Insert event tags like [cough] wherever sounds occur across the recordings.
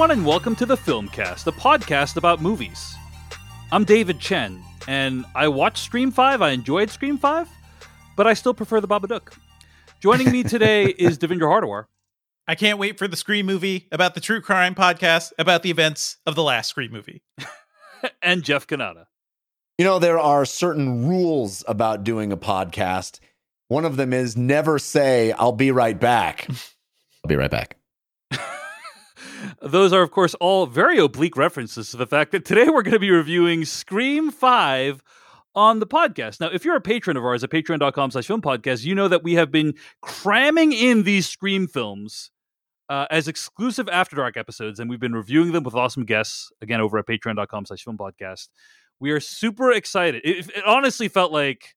Hello, everyone, and welcome to the Filmcast, a podcast about movies. I'm David Chen, and I watched Scream 5. I enjoyed Scream 5, but I still prefer the Babadook. Joining me today [laughs] is Devindra Hardawar. I can't wait for the Scream movie about the true crime podcast about the events of the last Scream movie. [laughs] and Jeff Cannata. You know, there are certain rules about doing a podcast. One of them is never say, I'll be right back. [laughs] I'll be right back. Those are, of course, all very oblique references to the fact that today we're going to be reviewing Scream 5 on the podcast. Now, if you're a patron of ours at patreon.com slash film podcast, you know that we have been cramming in these Scream films uh, as exclusive After Dark episodes, and we've been reviewing them with awesome guests, again, over at patreon.com slash film podcast. We are super excited. It, it honestly felt like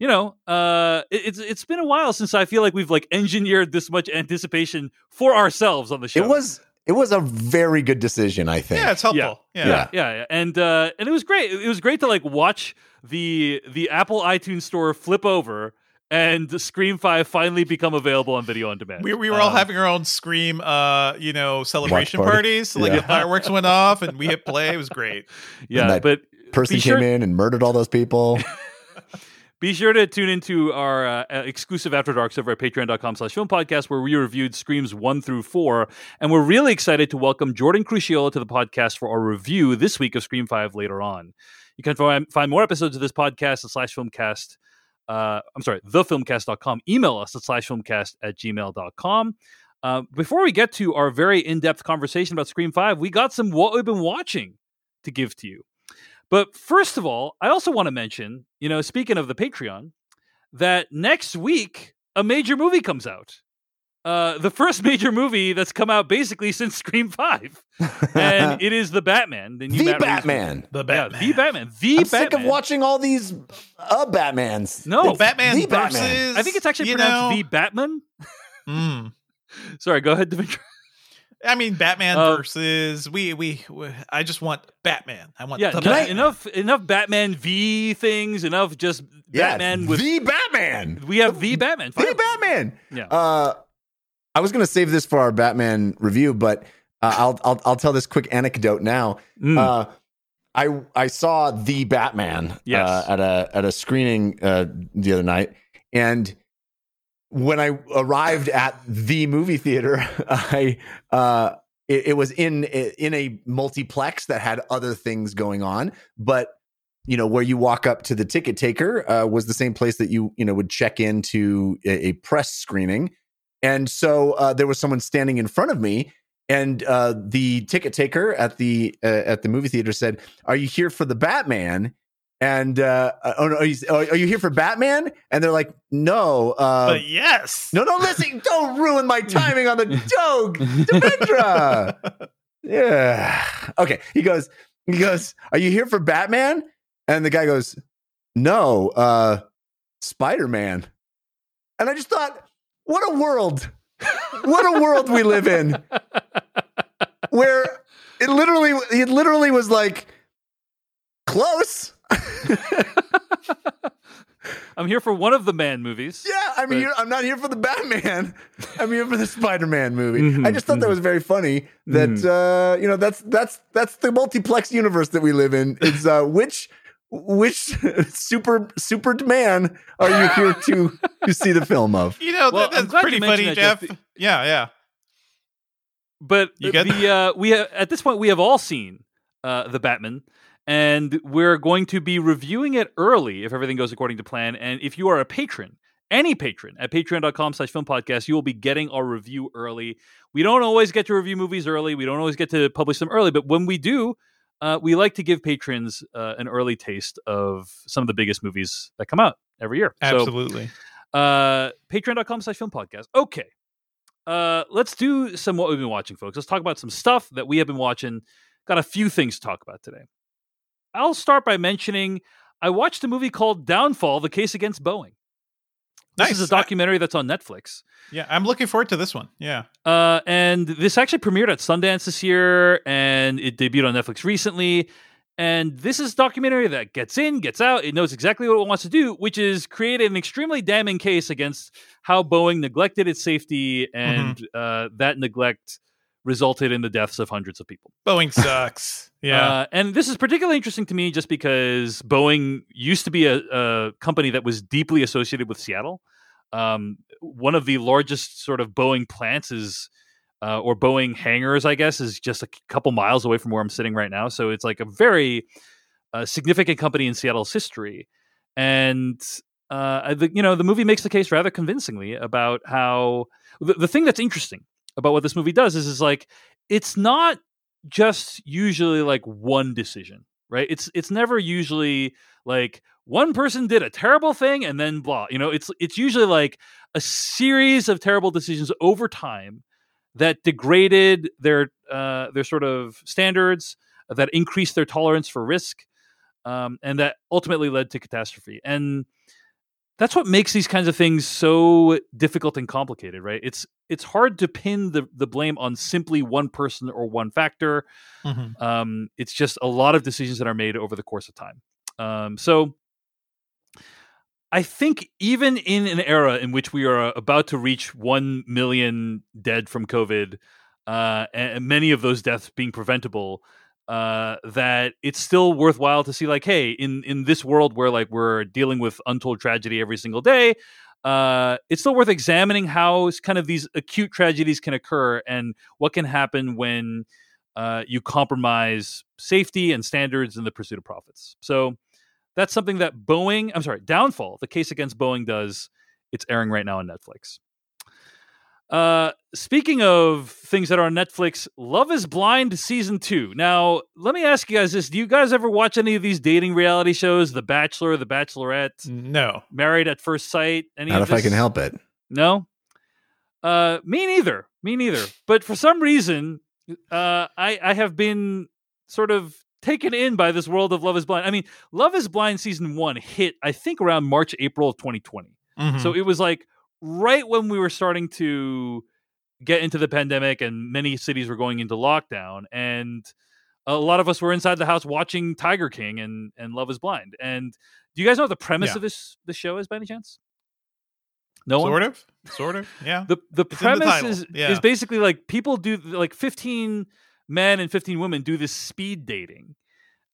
you know, uh, it, it's it's been a while since I feel like we've like engineered this much anticipation for ourselves on the show. It was it was a very good decision, I think. Yeah, it's helpful. Yeah, Yeah. yeah, yeah, yeah. and uh, and it was great. It was great to like watch the the Apple iTunes store flip over and Scream Five finally become available on video on demand. We, we were all Um, having our own Scream, uh, you know, celebration party. parties. Like Yeah. the fireworks went off and we hit play. It was great. [laughs] yeah, but Person be came in and murdered all those people. [laughs] Be sure to tune into our uh, uh, exclusive After Darks over at patreon.com slash film podcast, where we reviewed Screams 1 through 4. And we're really excited to welcome Jordan Crucchiola to the podcast for our review this week of Scream 5 later on. You can find, more episodes of this podcast at slash filmcast. Uh, I'm sorry, thefilmcast.com. Email us at slash filmcast at gmail.com. Uh, before we get to our very in depth conversation about Scream 5, we got some what we've been watching to give to you. But first of all, I also want to mention, you know, speaking of the Patreon, that next week a major movie comes out. Uh, the first [laughs] major movie that's come out basically since Scream Five, and [laughs] it is the Batman. The, new the Matt Batman. movie. The Yeah, Batman. the Batman. The I'm Batman. sick of watching all these uh Batmans. No, It's Batman the versus. Batman. I think it's actually pronounced know, the Batman. Mm. [laughs] Sorry, go ahead, Dimitri. I mean, Batman Uh, versus. We, we we. I just want Batman. I want Yeah, the no- Batman. enough enough Batman V things. Enough just Yeah, Batman with. the Batman. we have the Batman. The. Batman. Yeah. Uh, I was going to save this for our Batman review, but uh, I'll, I'll I'll tell this quick anecdote now. Mm. Uh, I I saw the Batman Yes. uh, at a at a screening uh, the other night, and when I arrived at the movie theater, [laughs] I uh, it, it was in in a multiplex that had other things going on, but you know where you walk up to the ticket taker uh, was the same place that you you know would check into a, a press screening, and so uh, there was someone standing in front of me. And uh, the ticket taker at the uh, at the movie theater said, "Are you here for the Batman?" And uh, oh no, are you, are you here for Batman? And they're like, "No, uh, but yes. no, no, listen, [laughs] don't ruin my timing on the joke, Devindra. [laughs] Yeah. Okay. He goes, he goes, Are you here for Batman? And the guy goes, No, uh, Spider-Man. And I just thought, what a world. What a world we live in. [laughs] Where it literally it literally was like close. [laughs] I'm here for one of the man movies. Yeah, I mean, But- you're, I'm not here for the Batman. [laughs] I'm here for the Spider-Man movie. Mhm, I just thought that was very funny. That uh, you know, that's that's that's the multiplex universe that we live in. It's uh, which which [laughs] super super man are you here to to see the film of? You know Well, that, that's pretty funny, that, Jeff. Jeff. Yeah, yeah. But You get- the uh, we have, at this point we have all seen uh, the Batman, and we're going to be reviewing it early if everything goes according to plan. And if you are a patron, any patron at patreon.com/slash film podcast, you will be getting our review early. We don't always get to review movies early. We don't always get to publish them early, but when we do. Uh, we like to give patrons uh, an early taste of some of the biggest movies that come out every year. So, Absolutely. uh patreon.com slash film podcast okay uh let's do some what we've been watching folks let's talk about some stuff that we have been watching got a few things to talk about today i'll start by mentioning i watched a movie called downfall the case against boeing this nice. is a documentary that's on netflix yeah, I'm looking forward to this one. Yeah. uh, and this actually premiered at Sundance this year, and it debuted on Netflix recently. And this is a documentary that gets in, gets out. It knows exactly what it wants to do, which is create an extremely damning case against how Boeing neglected its safety, and uh, that neglect resulted in the deaths of hundreds of people. Boeing [laughs] sucks. Yeah. Uh, and this is particularly interesting to me just because Boeing used to be a, a company that was deeply associated with Seattle. Um, one of the largest sort of Boeing plants is, uh, or Boeing hangars, I guess, is just a couple miles away from where I'm sitting right now. So it's like a very uh, significant company in Seattle's history. And uh, the, you know, the movie makes the case rather convincingly about how the, the thing that's interesting about what this movie does is is like it's not just usually like one decision, right? It's it's never usually like one person did a terrible thing and then blah. You know, it's it's usually like a series of terrible decisions over time that degraded their uh, their sort of standards, that increased their tolerance for risk, um, and that ultimately led to catastrophe. And that's what makes these kinds of things so difficult and complicated, right? It's it's hard to pin the the blame on simply one person or one factor. Mm-hmm. Um, it's just a lot of decisions that are made over the course of time. Um, so I think even in an era in which we are about to reach one million dead from COVID, uh, and many of those deaths being preventable, uh, that it's still worthwhile to see like hey in in this world where like we're dealing with untold tragedy every single day uh, it's still worth examining how kind of these acute tragedies can occur and what can happen when uh, you compromise safety and standards in the pursuit of profits. So that's something that boeing i'm sorry downfall the case against boeing does it's airing right now on netflix uh, speaking of things that are on Netflix, Love is Blind season two. Now, let me ask you guys this: Do you guys ever watch any of these dating reality shows? The Bachelor, The Bachelorette, no. Married at First Sight. Any Not if this? I can help it. No. Uh, me neither. Me neither. But for some reason, uh, I I have been sort of taken in by this world of Love is Blind. I mean, Love is Blind season one hit I think around March April of 2020. Mm-hmm. So it was like right when we were starting to get into the pandemic and many cities were going into lockdown and a lot of us were inside the house watching Tiger King and and Love is Blind. And do you guys know what the premise yeah. of this the show is by any chance? No one sort one? of, sort of, yeah. The the it's premise the is yeah. is basically like people do like fifteen men and fifteen women do this speed dating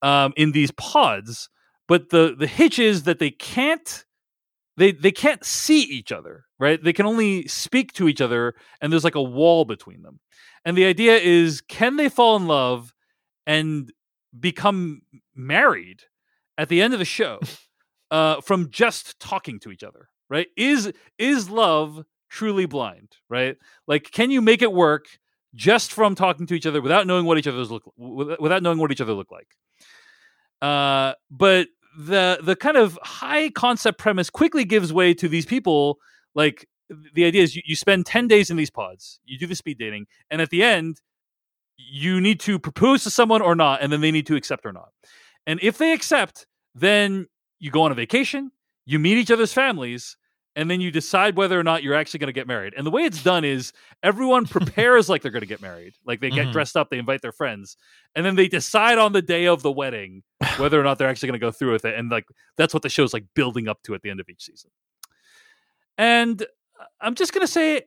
um, in these pods, but the the hitch is that they can't they they can't see each other, right? They can only speak to each other, and there's like a wall between them. And the idea is, can they fall in love and become married at the end of the show [laughs] uh, from just talking to each other? Right? Is is love truly blind? Right? Like, can you make it work just from talking to each other without knowing what each other's look without knowing what each other look like? Uh, but the the kind of high concept premise quickly gives way to these people like the idea is you, you spend 10 days in these pods you do the speed dating and at the end you need to propose to someone or not and then they need to accept or not. And if they accept then you go on a vacation you meet each other's families and then you decide whether or not you're actually going to get married. And the way it's done is everyone [laughs] prepares like they're going to get married. Like they get mm-hmm. dressed up, they invite their friends, and then they decide on the day of the wedding [sighs] whether or not they're actually going to go through with it. And like that's what the show's like building up to at the end of each season. And uh, I'm just going to say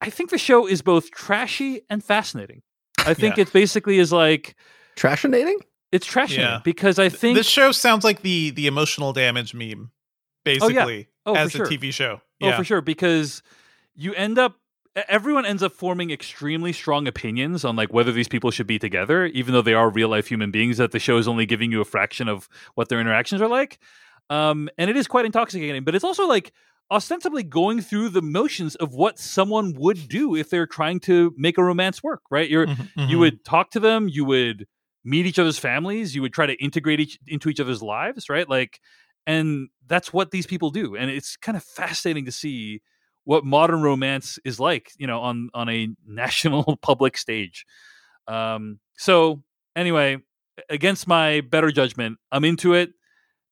I think the show is both trashy and fascinating. I [laughs] think yeah. it basically is like trashinating. It's trashing yeah. because I think this show sounds like the the emotional damage meme basically oh, yeah. Oh, as a sure. TV show. Yeah. Oh, for sure, because you end up everyone ends up forming extremely strong opinions on like whether these people should be together, even though they are real life human beings. That the show is only giving you a fraction of what their interactions are like, um, and it is quite intoxicating. But it's also like ostensibly going through the motions of what someone would do if they're trying to make a romance work. Right? You're mm-hmm, mm-hmm. you would talk to them, you would meet each other's families, you would try to integrate each into each other's lives. Right? Like and that's what these people do and it's kind of fascinating to see what modern romance is like you know on on a [laughs] national public stage um so anyway against my better judgment i'm into it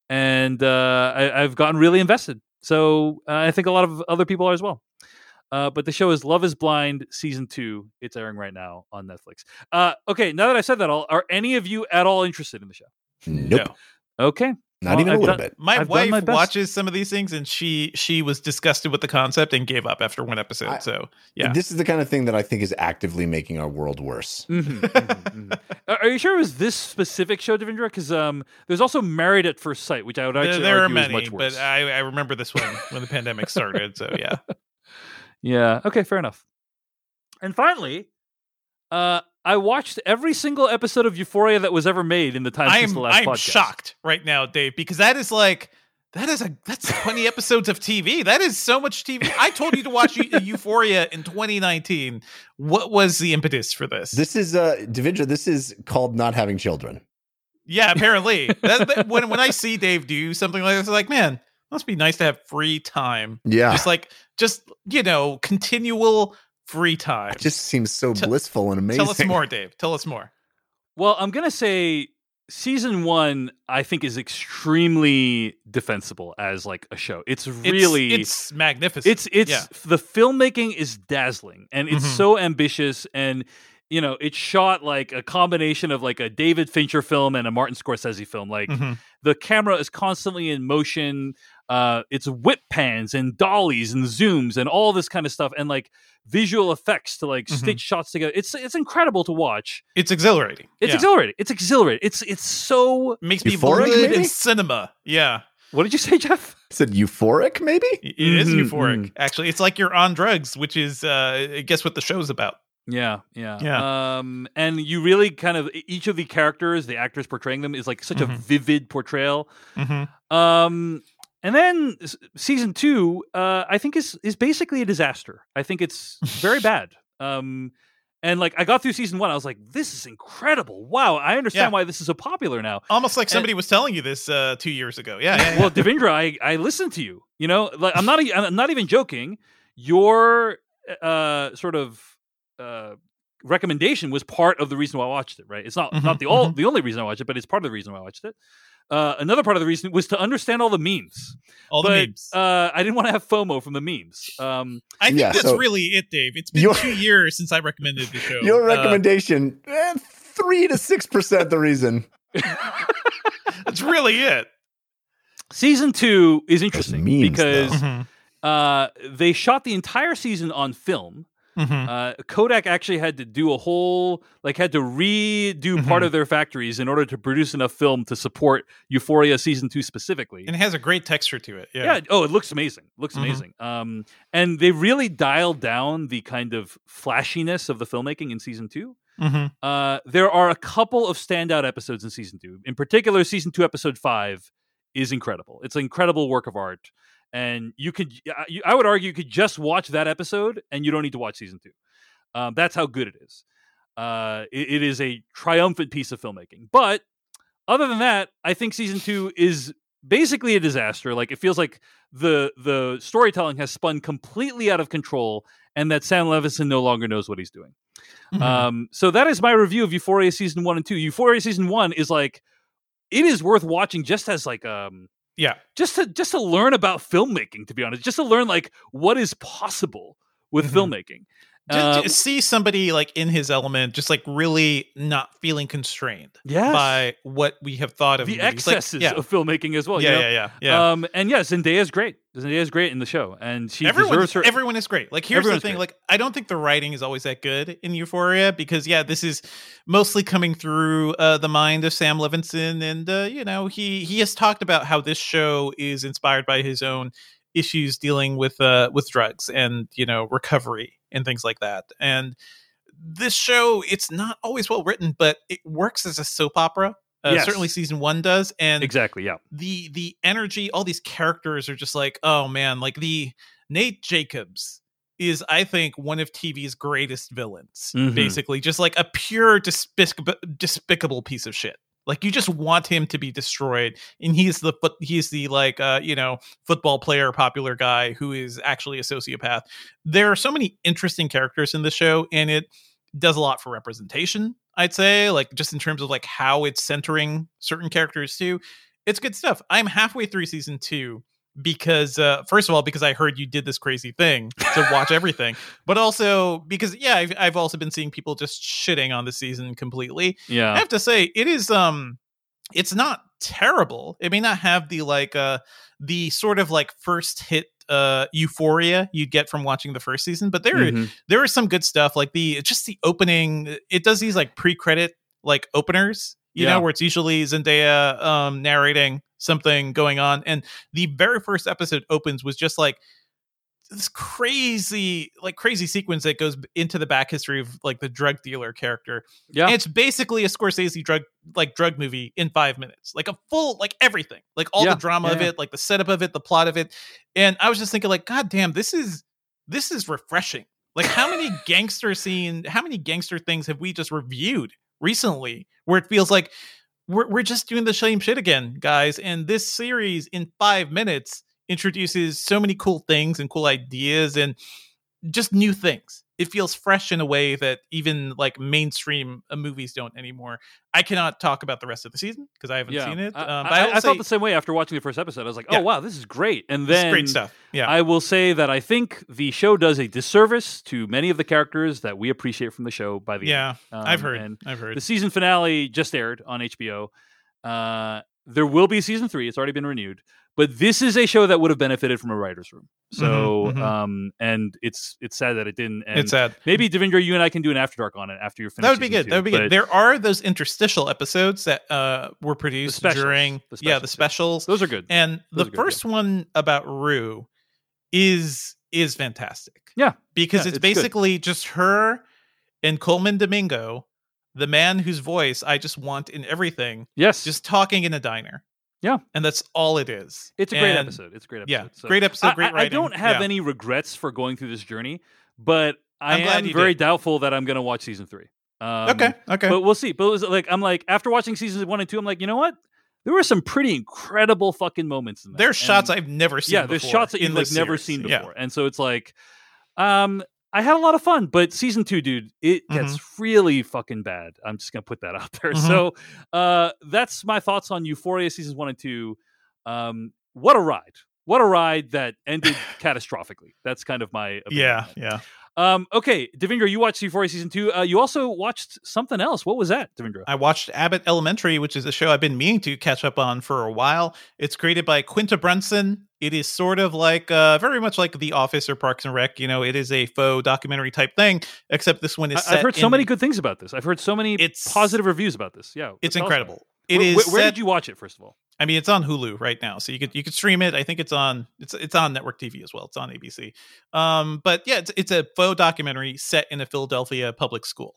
and uh I, have gotten really invested so uh, i think a lot of other people are as well uh, but the show is Love is Blind season two. It's airing right now on Netflix. Uh, okay, now that I said that, all are any of you at all interested in the show? Nope. No. Okay. Not Well, even a I've little done- bit. My I've done my wife watches some of these things, and she she was disgusted with the concept and gave up after one episode. I- so yeah, This is the kind of thing that I think is actively making our world worse. Mhm, mhm, mhm. Are are you sure it was this specific show, Devindra? Because um, there's also Married at First Sight, which I would there, actually there are argue is many, much but. I, I remember this one when the pandemic started. So yeah, [laughs] Yeah. Okay. Fair enough. And finally, uh, I watched every single episode of Euphoria that was ever made in the time since I'm the last I'm podcast. shocked right now, Dave, because that is like that is a that's 20 episodes of TV. That is so much TV. I told you to watch [laughs] Euphoria in 2019. What was the impetus for this? This is uh Devindra, this is called not having children. yeah, [laughs] apparently. That- that- when when I see Dave do something like this, I'm like, man, must be nice to have free time. Yeah. Just like just you know, continual free time. it just seems so Tell- blissful and amazing. Tell us more, Dave. Tell us more. Well, I'm gonna say season one. I think is extremely defensible as like a show. It's It's- really it's, magnificent. it's it's yeah. the filmmaking is dazzling and it's Mhm. so ambitious and you know it's shot like a combination of like a David Fincher film and a Martin Scorsese film like Mhm. the camera is constantly in motion uh it's whip pans and dollies and zooms and all this kind of stuff and like visual effects to like Mhm. stitch shots together it's it's incredible to watch It's exhilarating. it's yeah. exhilarating it's exhilarating it's it's so makes me Euphoric, in cinema. Yeah. what did you say Jeff Is it euphoric, maybe? It is Mhm, euphoric. Actually, it's like you're on drugs, which is uh guess what the show's about. Yeah, yeah, Yeah. Um, and you really kind of each of the characters, the actors portraying them, is like such a Mhm. vivid portrayal. Mm-hmm. Um, and then season two, uh, I think is is basically a disaster. I think it's very [laughs] bad. Um, and like I got through season one, I was like, this is incredible. Wow, I understand Yeah. why this is so popular now. Almost like somebody was telling you this uh two years ago. Yeah. yeah, yeah. Well, Devindra, I I listened to you. You know, like I'm not I'm not even joking. Your uh sort of uh recommendation was part of the reason why I watched it. Right? It's not Mhm, not the all mhm. the only reason I watched it, but it's part of the reason why I watched it. Uh, another part of the reason was to understand all the memes. all the memes. uh, I didn't want to have FOMO from the memes. Um, I think yeah, that's so- really it, Dave. It's been Your- two years since I recommended the show. [laughs] Your Uh, recommendation, eh, three to six percent the reason. [laughs] that's really it. season two is interesting memes, because though. Mhm. uh, they shot the entire season on film. Mhm. Uh, Kodak actually had to do a whole, like, had to redo part Mhm. of their factories in order to produce enough film to support Euphoria season two specifically. And it has a great texture to it. Yeah. yeah. Oh, it looks amazing. Looks Mhm. amazing. Um, and they really dialed down the kind of flashiness of the filmmaking in season two. Mhm. Uh, there are a couple of standout episodes in season two. In particular, season two, episode five is incredible. It's an incredible work of art. And you could, I- you- I would argue, you could just watch that episode and you don't need to watch season two. Um, that's how good it is. Uh, it- it is a triumphant piece of filmmaking. But other than that, I think season two is basically a disaster. Like it feels like the the storytelling has spun completely out of control, and that Sam Levinson no longer knows what he's doing. Mhm. Um, so that is my review of Euphoria season one and two. Euphoria season one is like it is worth watching just as like um yeah. just to just to learn about filmmaking. To be honest, just to learn like what is possible with Mhm. filmmaking. Just, Uh, just see somebody like in his element, just like really not feeling constrained yes, by what we have thought of the movies. Like, excesses yeah. of filmmaking as well. you yeah, know? yeah, yeah, yeah. Um, and yeah, Zendaya is great. Zendaya is great in the show, and she everyone, deserves her. everyone is great. Like here's the thing: like I don't think the writing is always that good in Euphoria because yeah, this is mostly coming through uh, the mind of Sam Levinson, and uh, you know he he has talked about how this show is inspired by his own issues dealing with uh with drugs and you know recovery and things like that and this show it's not always well written but it works as a soap opera uh, Yes. certainly season one does and exactly. Yeah. the the energy all these characters are just like oh man like the nate jacobs is i think one of tv's greatest villains Mhm. basically just like a pure despicable despicable piece of shit like you just want him to be destroyed and he's the but he's the like uh you know football player popular guy who is actually a sociopath. There are so many interesting characters in the show and it does a lot for representation i'd say like just in terms of like how it's centering certain characters too. It's good stuff. I'm halfway through season two because uh first of all because i heard you did this crazy thing to watch [laughs] everything but also because yeah I've, I've also been seeing people just shitting on the season completely yeah i have to say it is um it's not terrible. It may not have the like uh the sort of like first hit uh euphoria you'd get from watching the first season, but there Mhm. there is some good stuff like the just the opening it does these like pre-credit like openers you Yeah. know where it's usually zendaya um narrating something going on and the very first episode opens was just like this crazy like crazy sequence that goes into the back history of like the drug dealer character Yeah. and it's basically a scorsese drug like drug movie in five minutes like a full like everything like all Yeah, the drama yeah, of yeah. it like the setup of it the plot of it and i was just thinking like god damn this is this is refreshing like how many [laughs] gangster scene how many gangster things have we just reviewed recently where it feels like we're, we're just doing the same shit again guys and this series in five minutes introduces so many cool things and cool ideas and just new things it feels fresh in a way that even like mainstream uh, movies don't anymore i cannot talk about the rest of the season because i haven't yeah. seen it I, um, I- but I, will I say felt the same way after watching the first episode. I was like, "Oh Yeah. wow, this is great!" And then great stuff yeah I will say that I think the show does a disservice to many of the characters that we appreciate from the show. By the yeah end. i've Um, heard i've heard the season finale just aired on HBO. Uh, there will be season three. It's already been renewed, but this is a show that would have benefited from a writer's room. So, Mhm, mhm. um, and it's it's sad that it didn't. And it's sad maybe Devindra, you and I can do an after dark on it after you're finished. that would be good. two, That would be good. There are those interstitial episodes that uh, were produced specials. during The yeah the specials, Those are good. and Those the good, yeah. first one about Rue is is fantastic. Yeah. because Yeah, it's, it's good. basically just her and Colman Domingo, the man whose voice I just want in everything, yes, just talking in a diner. Yeah. and that's all it is. it's a great And- episode. It's a great episode. Yeah, So- great episode. Great I, I don't have Yeah. any regrets for going through this journey, but I I'm am very did. doubtful that I'm going to watch season three. Um, okay, okay. but we'll see. But it was like I'm like after watching seasons one and two, I'm like, you know what? There were some pretty incredible fucking moments in there. there's shots I've never seen. yeah, there's shots that you've like never seen Yeah. before, and so it's like, um, I had a lot of fun, but season two, dude, it gets Mm-hmm. really fucking bad. I'm just gonna put that [laughs] out there. Mhm. So, uh, that's my thoughts on Euphoria seasons one and two. Um, what a ride! What a ride that ended [sighs] catastrophically. That's kind of my opinion Yeah, yeah. Um, okay, Devindra, you watched Euphoria season two. Uh, you also watched something else. What was that, Devindra? I watched Abbott Elementary, which is a show I've been meaning to catch up on for a while. It's created by Quinta Brunson. It is sort of like, uh, very much like The Office or Parks and Rec. You know, it is a faux documentary type thing, except this one is. I- set I've heard so in- many good things about this. I've heard so many It's- positive reviews about this. Yeah, It's tell us it. incredible. It Where- is. where, where set- did you watch it? First of all, I mean, it's on Hulu right now, so you could you could stream it. I think it's on it's it's on network TV as well. It's on ABC. Um, but yeah, it's it's a faux documentary set in a Philadelphia public school,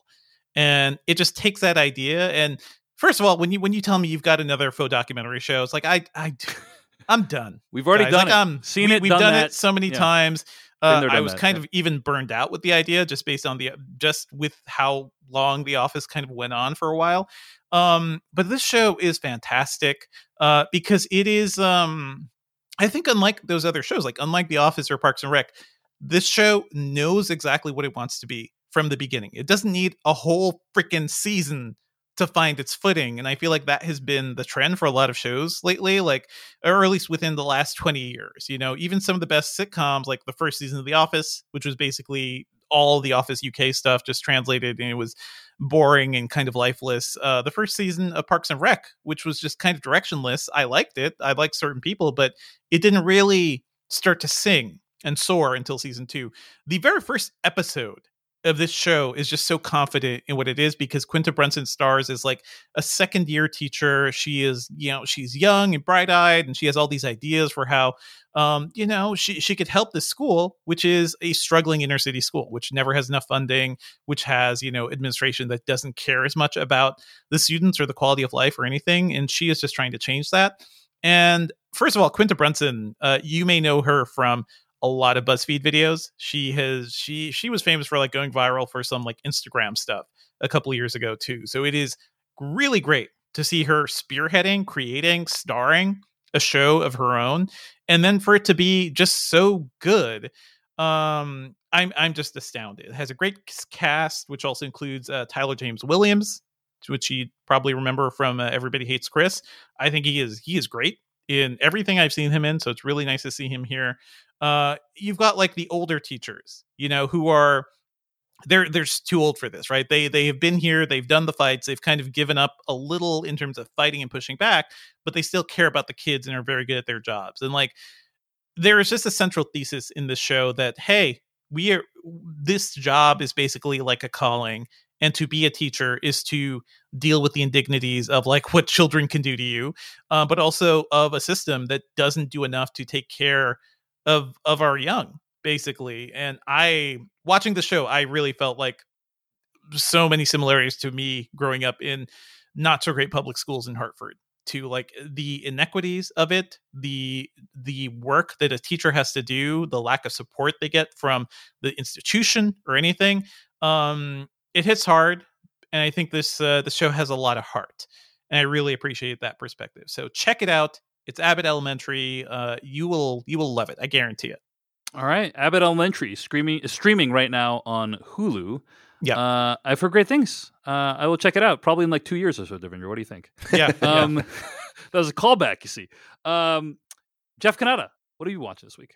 and it just takes that idea. And first of all, when you when you tell me you've got another faux documentary show, it's like I I [laughs] I'm done. we've already guys. done like, it. I'm Seen we, it, We've done done, it so many Yeah. times. Uh, I was that, kind yeah. of even burned out with the idea, just based on the just with how long The Office kind of went on for a while. Um, but this show is fantastic uh, because it is. Um, I think unlike those other shows, like unlike The Office or Parks and Rec, this show knows exactly what it wants to be from the beginning. It doesn't need a whole freaking season to find its footing and i feel like that has been the trend for a lot of shows lately like or at least within the last 20 years you know even some of the best sitcoms like the first season of the office which was basically all the office uk stuff just translated and it was boring and kind of lifeless uh the first season of parks and rec which was just kind of directionless. I liked it. I liked certain people but it didn't really start to sing and soar until season two. The very first episode of this show is just so confident in what it is because Quinta Brunson stars as like a second year teacher. She is, you know, she's young and bright eyed, and she has all these ideas for how, um, you know, she she could help this school, which is a struggling inner city school, which never has enough funding, which has you know administration that doesn't care as much about the students or the quality of life or anything, and she is just trying to change that. And first of all, Quinta Brunson, uh, you may know her from a lot of BuzzFeed videos. She has she she was famous for like going viral for some like Instagram stuff a couple years ago too. So it is really great to see her spearheading, creating, starring a show of her own and then for it to be just so good. Um I'm I'm just astounded. It has a great cast which also includes uh, Tyler James Williams, which you probably remember from uh, Everybody Hates Chris. I think he is he is great in everything I've seen him in, so it's really nice to see him here uh you've got like the older teachers you know who are they're they're too old for this, right? They they have been here, they've done the fights, they've kind of given up a little in terms of fighting and pushing back, but they still care about the kids and are very good at their jobs. And like there is just a central thesis in this show that hey, we are this job is basically like a calling and to be a teacher is to deal with the indignities of like [laughs] what children can do to you uh, but also of a system that doesn't do enough to take care of of our young basically and i watching the show i really felt like so many similarities to me growing up in not so great public schools in hartford to like the inequities of it the the work that a teacher has to do the lack of support they get from the institution or anything um it hits hard and i think this uh, the show has a lot of heart and i really appreciate that perspective. So check it out it's abbott elementary uh you will you will love it i guarantee it All right, Abbott Elementary streaming streaming right now on Hulu. Yeah. uh, I've heard great things. Uh, I will check it out probably in like two years or so. Devindra, what do you think? yeah, [laughs] yeah. Um, [laughs] that was a callback, you see. Um, Jeff Cannata, what are you watching this week?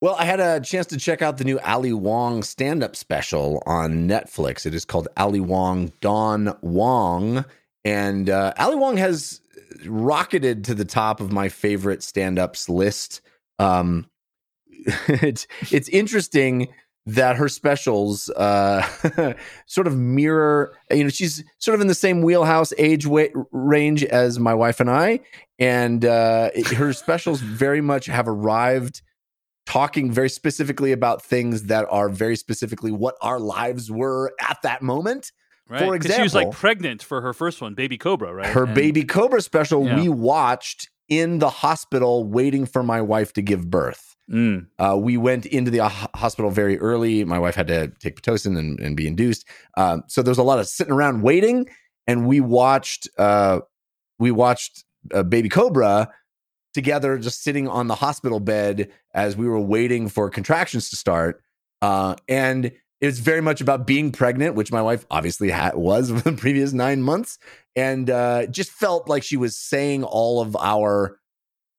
Well, I had a chance to check out the new Ali Wong stand up special on Netflix. It is called Ali Wong Don Wong. And uh, Ali Wong has rocketed to the top of my favorite stand ups list. Um, [laughs] it's, it's interesting that her specials uh, [laughs] sort of mirror, you know, she's sort of in the same wheelhouse age wa- range as my wife and I. And uh, it- her specials very much have arrived talking very specifically about things that are very specifically what our lives were at that moment. Right? For 'Cause she was like pregnant for her first one, Baby Cobra, right? Her And- baby Cobra special, Yeah. we watched in the hospital waiting for my wife to give birth. Mm. Uh, we went into the hospital very early. My wife had to take Pitocin and, and be induced. Um, so there was a lot of sitting around waiting, and we watched uh, we watched uh, Baby Cobra together, just sitting on the hospital bed as we were waiting for contractions to start. Uh, and it was very much about being pregnant, which my wife obviously ha- was [laughs] for the previous nine months, and uh, just felt like she was saying all of our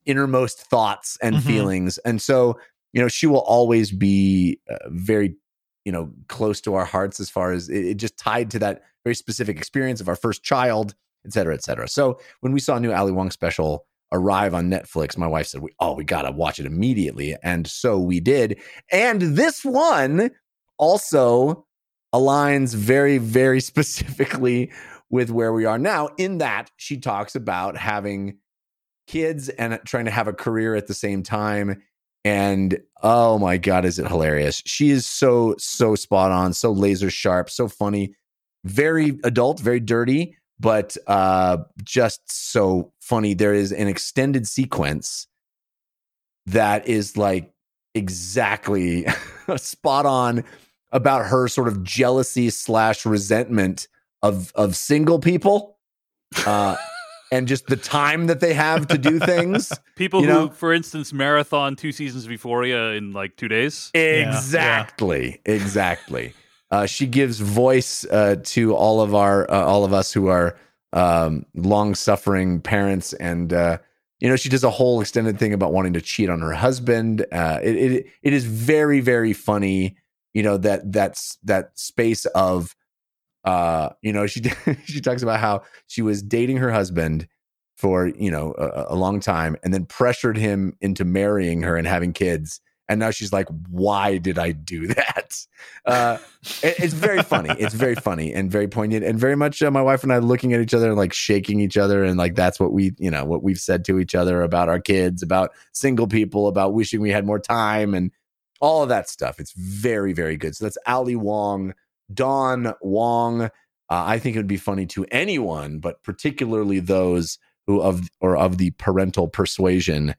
innermost thoughts and Mhm. feelings. And so, you know, she will always be uh, very, you know, close to our hearts as far as it, it just tied to that very specific experience of our first child, et cetera, et cetera. So when we saw a new Ali Wong special arrive on Netflix, my wife said, "We oh, we gotta watch it immediately," and so we did. And this one also aligns very, very [laughs] specifically with where we are now. In that she talks about having kids and trying to have a career at the same time. And oh my God, is it hilarious? She is so, so spot on, so laser sharp, so funny, very adult, very dirty, but uh, just so funny. There is an extended sequence that is like exactly [laughs] spot on about her sort of jealousy slash resentment of of single people. Uh, [laughs] and just the time that they have to do things. [laughs] People You who, know? for instance, marathon two seasons of Euphoria in like two days. yeah. Exactly, exactly. Uh, she gives voice uh, to all of our, uh, all of us who are um, long-suffering parents, and uh, you know, she does a whole extended thing about wanting to cheat on her husband. Uh, it, it it is very, very funny. You know that that's that space of, uh, you know, [laughs] she she talks about how she was dating her husband for you know a, a long time, and then pressured him into marrying her and having kids. And now she's like why did i do [laughs] that? Uh it- it's very funny. It's very funny and very poignant and very much uh, my wife and i looking at each other and like shaking each other and like that's what we you know what we've said to each other about our kids about single people about wishing we had more time and all of that stuff it's very very good so that's ali wong don wong uh, i think it would be funny to anyone but particularly those who of or of the parental persuasion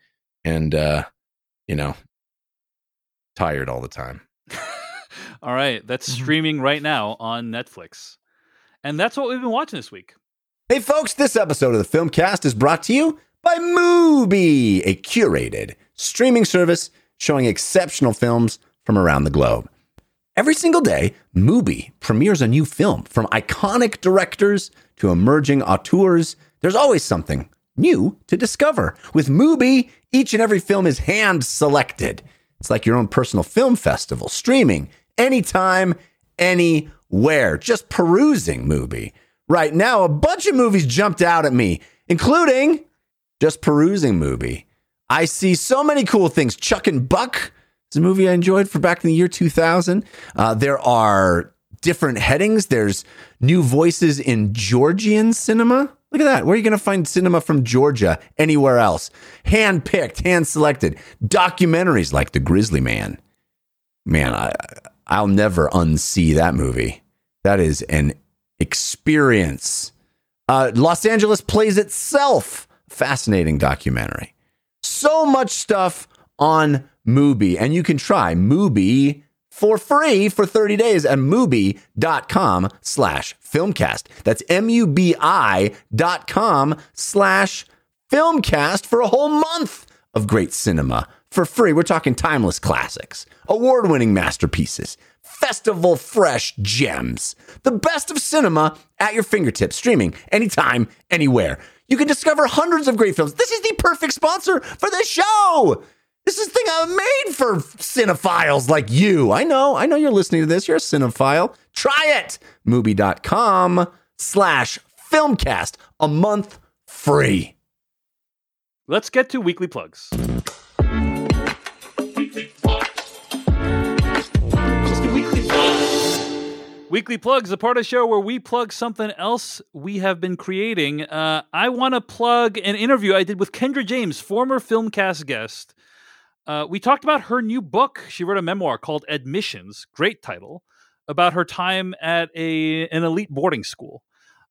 and uh you know tired all the time. [laughs] All right, that's Mhm. streaming right now on Netflix, and that's what we've been watching this week. Hey, folks, this episode of the Filmcast is brought to you by Mubi, a curated streaming service showing exceptional films from around the globe. Every single day, Mubi premieres a new film from iconic directors to emerging auteurs. There's always something new to discover. With Mubi, each and every film is hand selected. It's like your own personal film festival, streaming anytime, anywhere. Just perusing Mubi. Right now, a bunch of movies jumped out at me, including just perusing Mubi. I see so many cool things. Chuck and Buck is a movie I enjoyed for back in the year 2000. Uh, there are different headings. There's new voices in Georgian cinema. Look at that. Where are you going to find cinema from Georgia anywhere else? Hand picked, hand selected. Documentaries like The Grizzly Man. Man, I, I'll never unsee that movie. That is an experience. Uh, Los Angeles plays itself. Fascinating documentary. So much stuff on Mubi, and you can try Mubi for free for 30 days at mubi.com slash filmcast. That's M-U-B-I dot com slash filmcast for a whole month of great cinema for free. We're talking timeless classics, award-winning masterpieces, festival fresh gems, the best of cinema at your fingertips, streaming anytime, anywhere. You can discover hundreds of great films. This is the perfect sponsor for this show. This is the thing I made for cinephiles like you. I know, I know you're listening to this. You're a cinephile. Try it. Mubi.com slash filmcast. A month free. Let's get to weekly plugs. Weekly plugs, the part of the show where we plug something else we have been creating. Uh, I want to plug an interview I did with Kendra James, former Filmcast guest. Uh, we talked about her new book. She wrote a memoir called Admissions, great title, about her time at a an elite boarding school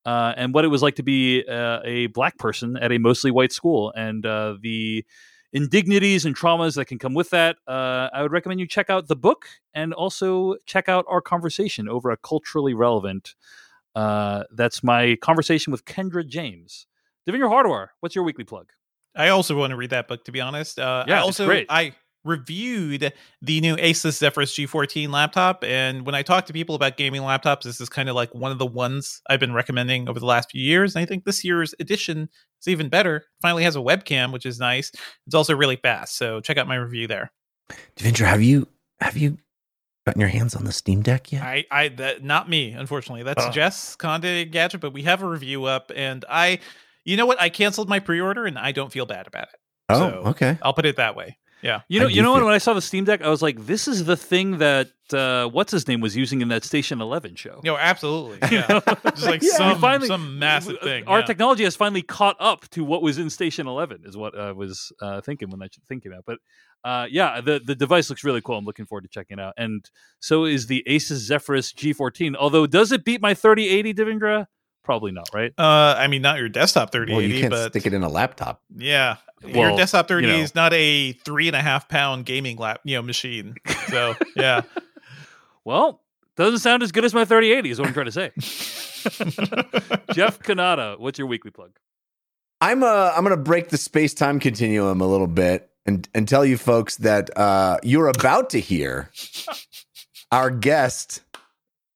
uh, and what it was like to be uh, a black person at a mostly white school and uh, the indignities and traumas that can come with that. Uh, I would recommend you check out the book and also check out our conversation over a culturally relevant. Uh, that's my conversation with Kendra James. Devindra Hardawar, what's your weekly plug? I also want to read that book to be honest. Uh, Yeah, I it's also great. I reviewed the new Asus Zephyrus G14 laptop, and when I talk to people about gaming laptops, this is kind of like one of the ones I've been recommending over the last few years. And I think this year's edition is even better. It finally has a webcam, which is nice. It's also really fast, so check out my review there. Devindra, have you have you gotten your hands on the Steam Deck yet? I, I, that not me, unfortunately. That's Oh. Jess Conditt Engadget, but we have a review up, and I, you know what? I canceled my pre-order, and I don't feel bad about it. oh, so- okay. I'll put it that way. Yeah. You know, you know what? feel- When I saw the Steam Deck, I was like, "This is the thing that uh, what's his name was using in that Station Eleven show." No, absolutely. [laughs] You Yeah. Just like [laughs] Yeah. some, finally- some massive thing. Our yeah. technology has finally caught up to what was in Station Eleven, is what I was uh, thinking when I should thinking about. But uh, yeah, the the device looks really cool. I'm looking forward to checking it out. And so is the Asus Zephyrus G14. Although, does it beat my 3080, Devindra? Probably not, right? Uh, I mean, not your desktop 3080, Well, you can't but stick it in a laptop. yeah, Well, your desktop 30 you know. is not a three and a half pound gaming lap, you know, machine. So yeah, [laughs] [laughs] Well, doesn't sound as good as my 3080. Is what I'm trying to say. [laughs] Jeff Cannata, what's your weekly plug? I'm uh I'm gonna break the space time continuum a little bit and and tell you folks that uh you're about to hear our guest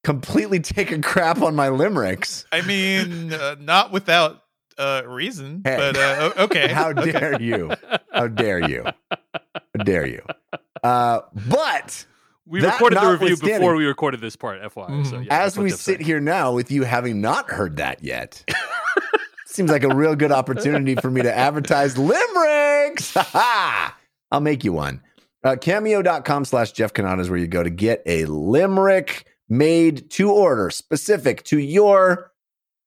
completely take a crap on my limericks. I mean, uh, not without uh reason, Hey. but uh, okay. [laughs] How okay. dare you? How dare you? How dare you? Uh, but We recorded the review before we recorded this part, FYI. So, Mhm. yeah, as we sit said. here now with you having not heard that yet, [laughs] seems like a real good opportunity for me to advertise limericks. [laughs] Ha-ha! I'll make you one. Uh, cameo.com slash Jeff Cannata is where you go to get a limerick made to order, specific to your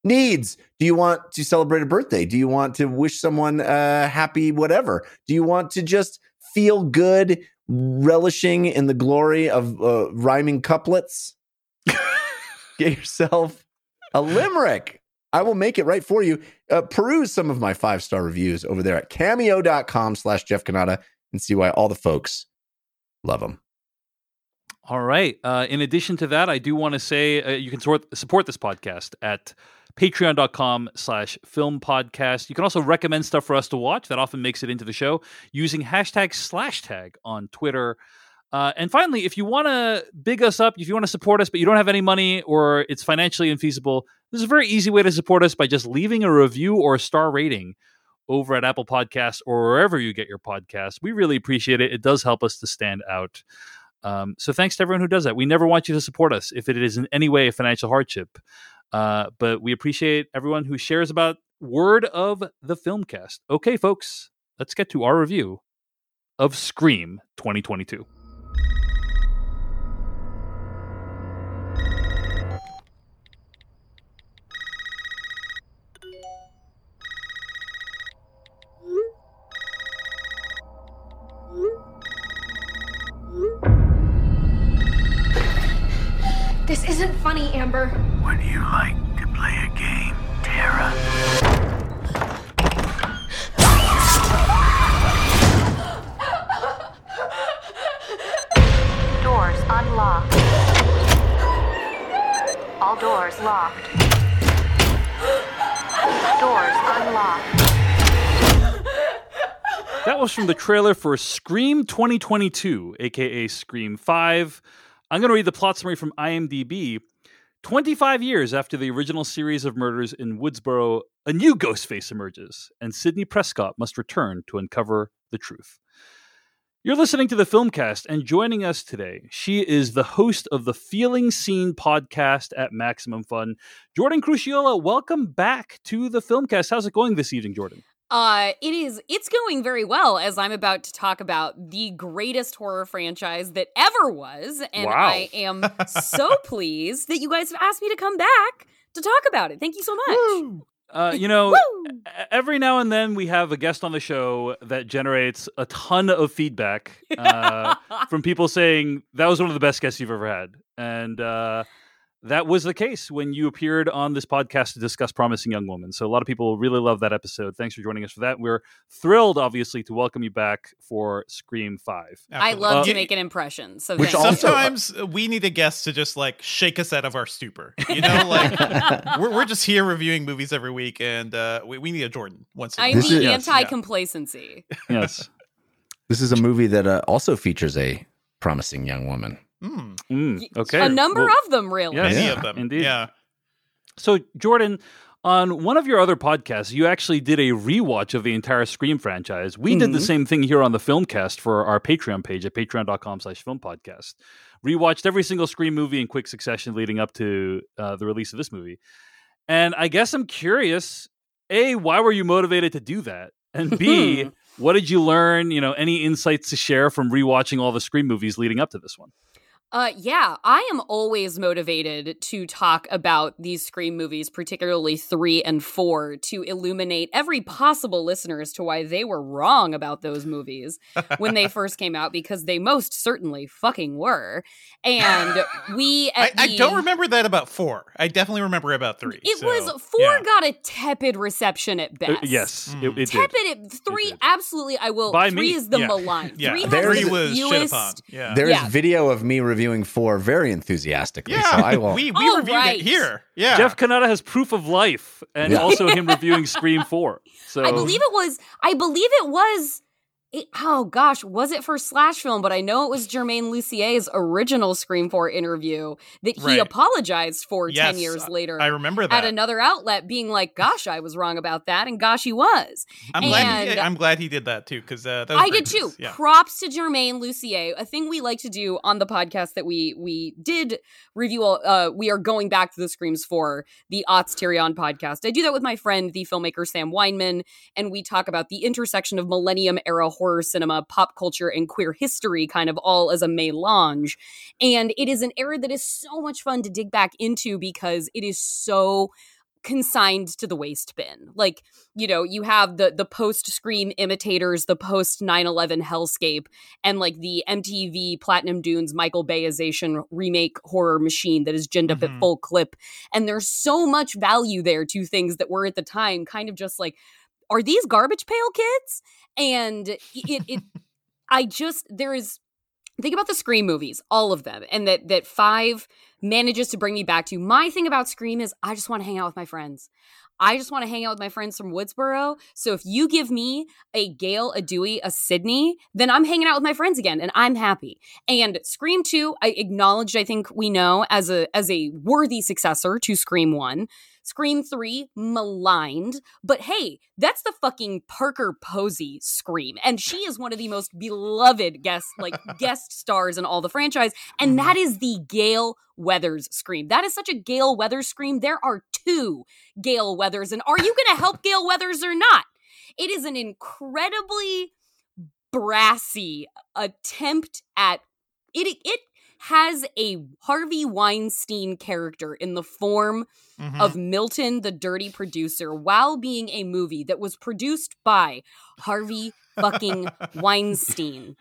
needs. Do you want to celebrate a birthday? Do you want to wish someone uh, happy whatever? Do you want to just feel good, relishing in the glory of uh, rhyming couplets? [laughs] get yourself a limerick. I will make it right for you. Uh, peruse some of my five star reviews over there at cameo.com slash Jeff Cannata and see why all the folks love them. All right. Uh, in addition to that, I do want to say uh, you can support this podcast at patreon.com slash film podcast. You can also recommend stuff for us to watch. That often makes it into the show using hashtag slash tag on Twitter. Uh, and finally, if you want to big us up, if you want to support us, but you don't have any money or it's financially infeasible, there's a very easy way to support us by just leaving a review or a star rating over at Apple Podcasts or wherever you get your podcasts. We really appreciate it. It does help us to stand out. Um, so thanks to everyone who does that. We never want you to support us if it is in any way a financial hardship. Uh, but we appreciate everyone who shares about word of the filmcast. Okay, folks, let's get to our review of Scream 2022. Funny, Amber. Would you like to play a game, Tara? Doors unlocked. All doors locked. Doors unlocked. That was from the trailer for Scream 2022, aka Scream 5. I'm going to read the plot summary from IMDb. 25 years after the original series of murders in Woodsboro, a new Ghostface emerges, and Sidney Prescott must return to uncover the truth. You're listening to the Filmcast, and joining us today, she is the host of the Feeling Seen podcast at Maximum Fun. Jordan Crucchiola, welcome back to the Filmcast. How's it going this evening, Jordan? Uh, it is. It's going very well as I'm about to talk about the greatest horror franchise that ever was, and Wow. I am so [laughs] pleased that you guys have asked me to come back to talk about it. Thank you so much. Uh, you know, [laughs] every now and then we have a guest on the show that generates a ton of feedback uh, [laughs] from people saying that was one of the best guests you've ever had, and uh, that was the case when you appeared on this podcast to discuss Promising Young Woman. So a lot of people really love that episode. Thanks for joining us for that. We're thrilled, obviously, to welcome you back for Scream Five. I love Uh, to make an impression. So Which also- Sometimes we need a guest to just like shake us out of our stupor. You know, [laughs] like we're, we're just here reviewing movies every week, and uh, we, we need a Jordan once. In a I while. This need yes, anti-complacency. Yes. This is a movie that uh, also features a promising young woman. Mm, Mm, okay. A number Well, of them, really. Yes. many Yeah, of them, indeed. Yeah, So, Jordan, on one of your other podcasts, you actually did a rewatch of the entire Scream franchise. We did the Mhm. same thing here on the Filmcast for our Patreon page at patreon.com slash film podcast. Rewatched every single Scream movie in quick succession leading up to uh, the release of this movie. And I guess I'm curious, A, why were you motivated to do that? And B, [laughs] what did you learn? You know, any insights to share from rewatching all the Scream movies leading up to this one? Uh, yeah, I am always motivated to talk about these Scream movies, particularly three and four, to illuminate every possible listener as to why they were wrong about those movies when they [laughs] first came out, because they most certainly fucking were. And [laughs] we, I, at I the- don't remember that about four. I definitely remember about three. It so, was four yeah. got a tepid reception at Uh, best. yes, Mm. it, it did. Tepid at three, did. absolutely. I will. By three me. is the Yeah. maligned. Yeah, Three has There's- three the was shit fewest- upon. Yeah, There is Yeah. video of me reviewing four very enthusiastically. yeah. So I will. we we reviewed right. it here. Yeah, Jeff Cannata has proof of life, and Yeah. also him reviewing Scream Four. So I believe it was. I believe it was. It, oh gosh, was it for Slash Film? But I know it was Germain Lussier's original Scream 4 interview that he Right. apologized for Yes, 10 years later I remember that. at another outlet, being like, gosh, I was wrong about that. And gosh, he was. I'm glad. He, I'm glad he did that too, because uh, I did too. Yeah. Props to Germain Lussier. A thing we like to do on the podcast that we we did review. Uh, we are going back to the screams for the Otts Tyrion podcast. I do that with my friend, the filmmaker Sam Weinman, and we talk about the intersection of Millennium era horror cinema, pop culture, and queer history, kind of all as a melange. And it is an era that is so much fun to dig back into because it is so consigned to the waste bin. Like, you know, you have the the post Scream imitators, the post 9/11 hellscape, and like the MTV Platinum Dunes Michael Bayization remake horror machine that is ginned up Mhm. at full clip. And there's so much value there to things that were at the time kind of just like, are these garbage pail kids? And it it [laughs] I just there is think about the Scream movies, all of them, and that that five manages to bring me back to my thing about Scream is I just want to hang out with my friends. I just want to hang out with my friends from Woodsboro. So if you give me a Gale, a Dewey, a Sidney, then I'm hanging out with my friends again and I'm happy. And Scream 2, I acknowledged I think we know as a as a worthy successor to Scream 1. Scream 3 maligned, but hey, that's the fucking Parker Posey Scream and she is one of the most beloved guest like [laughs] guest stars in all the franchise and mm-hmm. that is the Gale Weathers Scream. That is such a Gale Weathers Scream. There are two Gale Weathers and are you going to help Gale Weathers or not? It is an incredibly brassy attempt at it it has a Harvey Weinstein character in the form Mhm. of Milton the Dirty Producer while being a movie that was produced by Harvey fucking Weinstein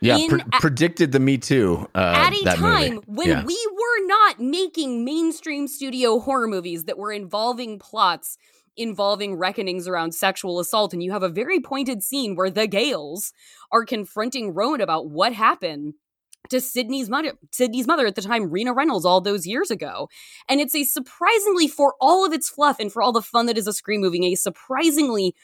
Yeah, in pre- a- predicted the Me Too. Uh, at a that time movie. when Yeah. we were not making mainstream studio horror movies that were involving plots involving reckonings around sexual assault and you have a very pointed scene where the Gales are confronting Roman about what happened to Sidney's mother Sidney's mother at the time Rina Reynolds all those years ago and it's a surprisingly for all of its fluff and for all the fun that is a screen movie a surprisingly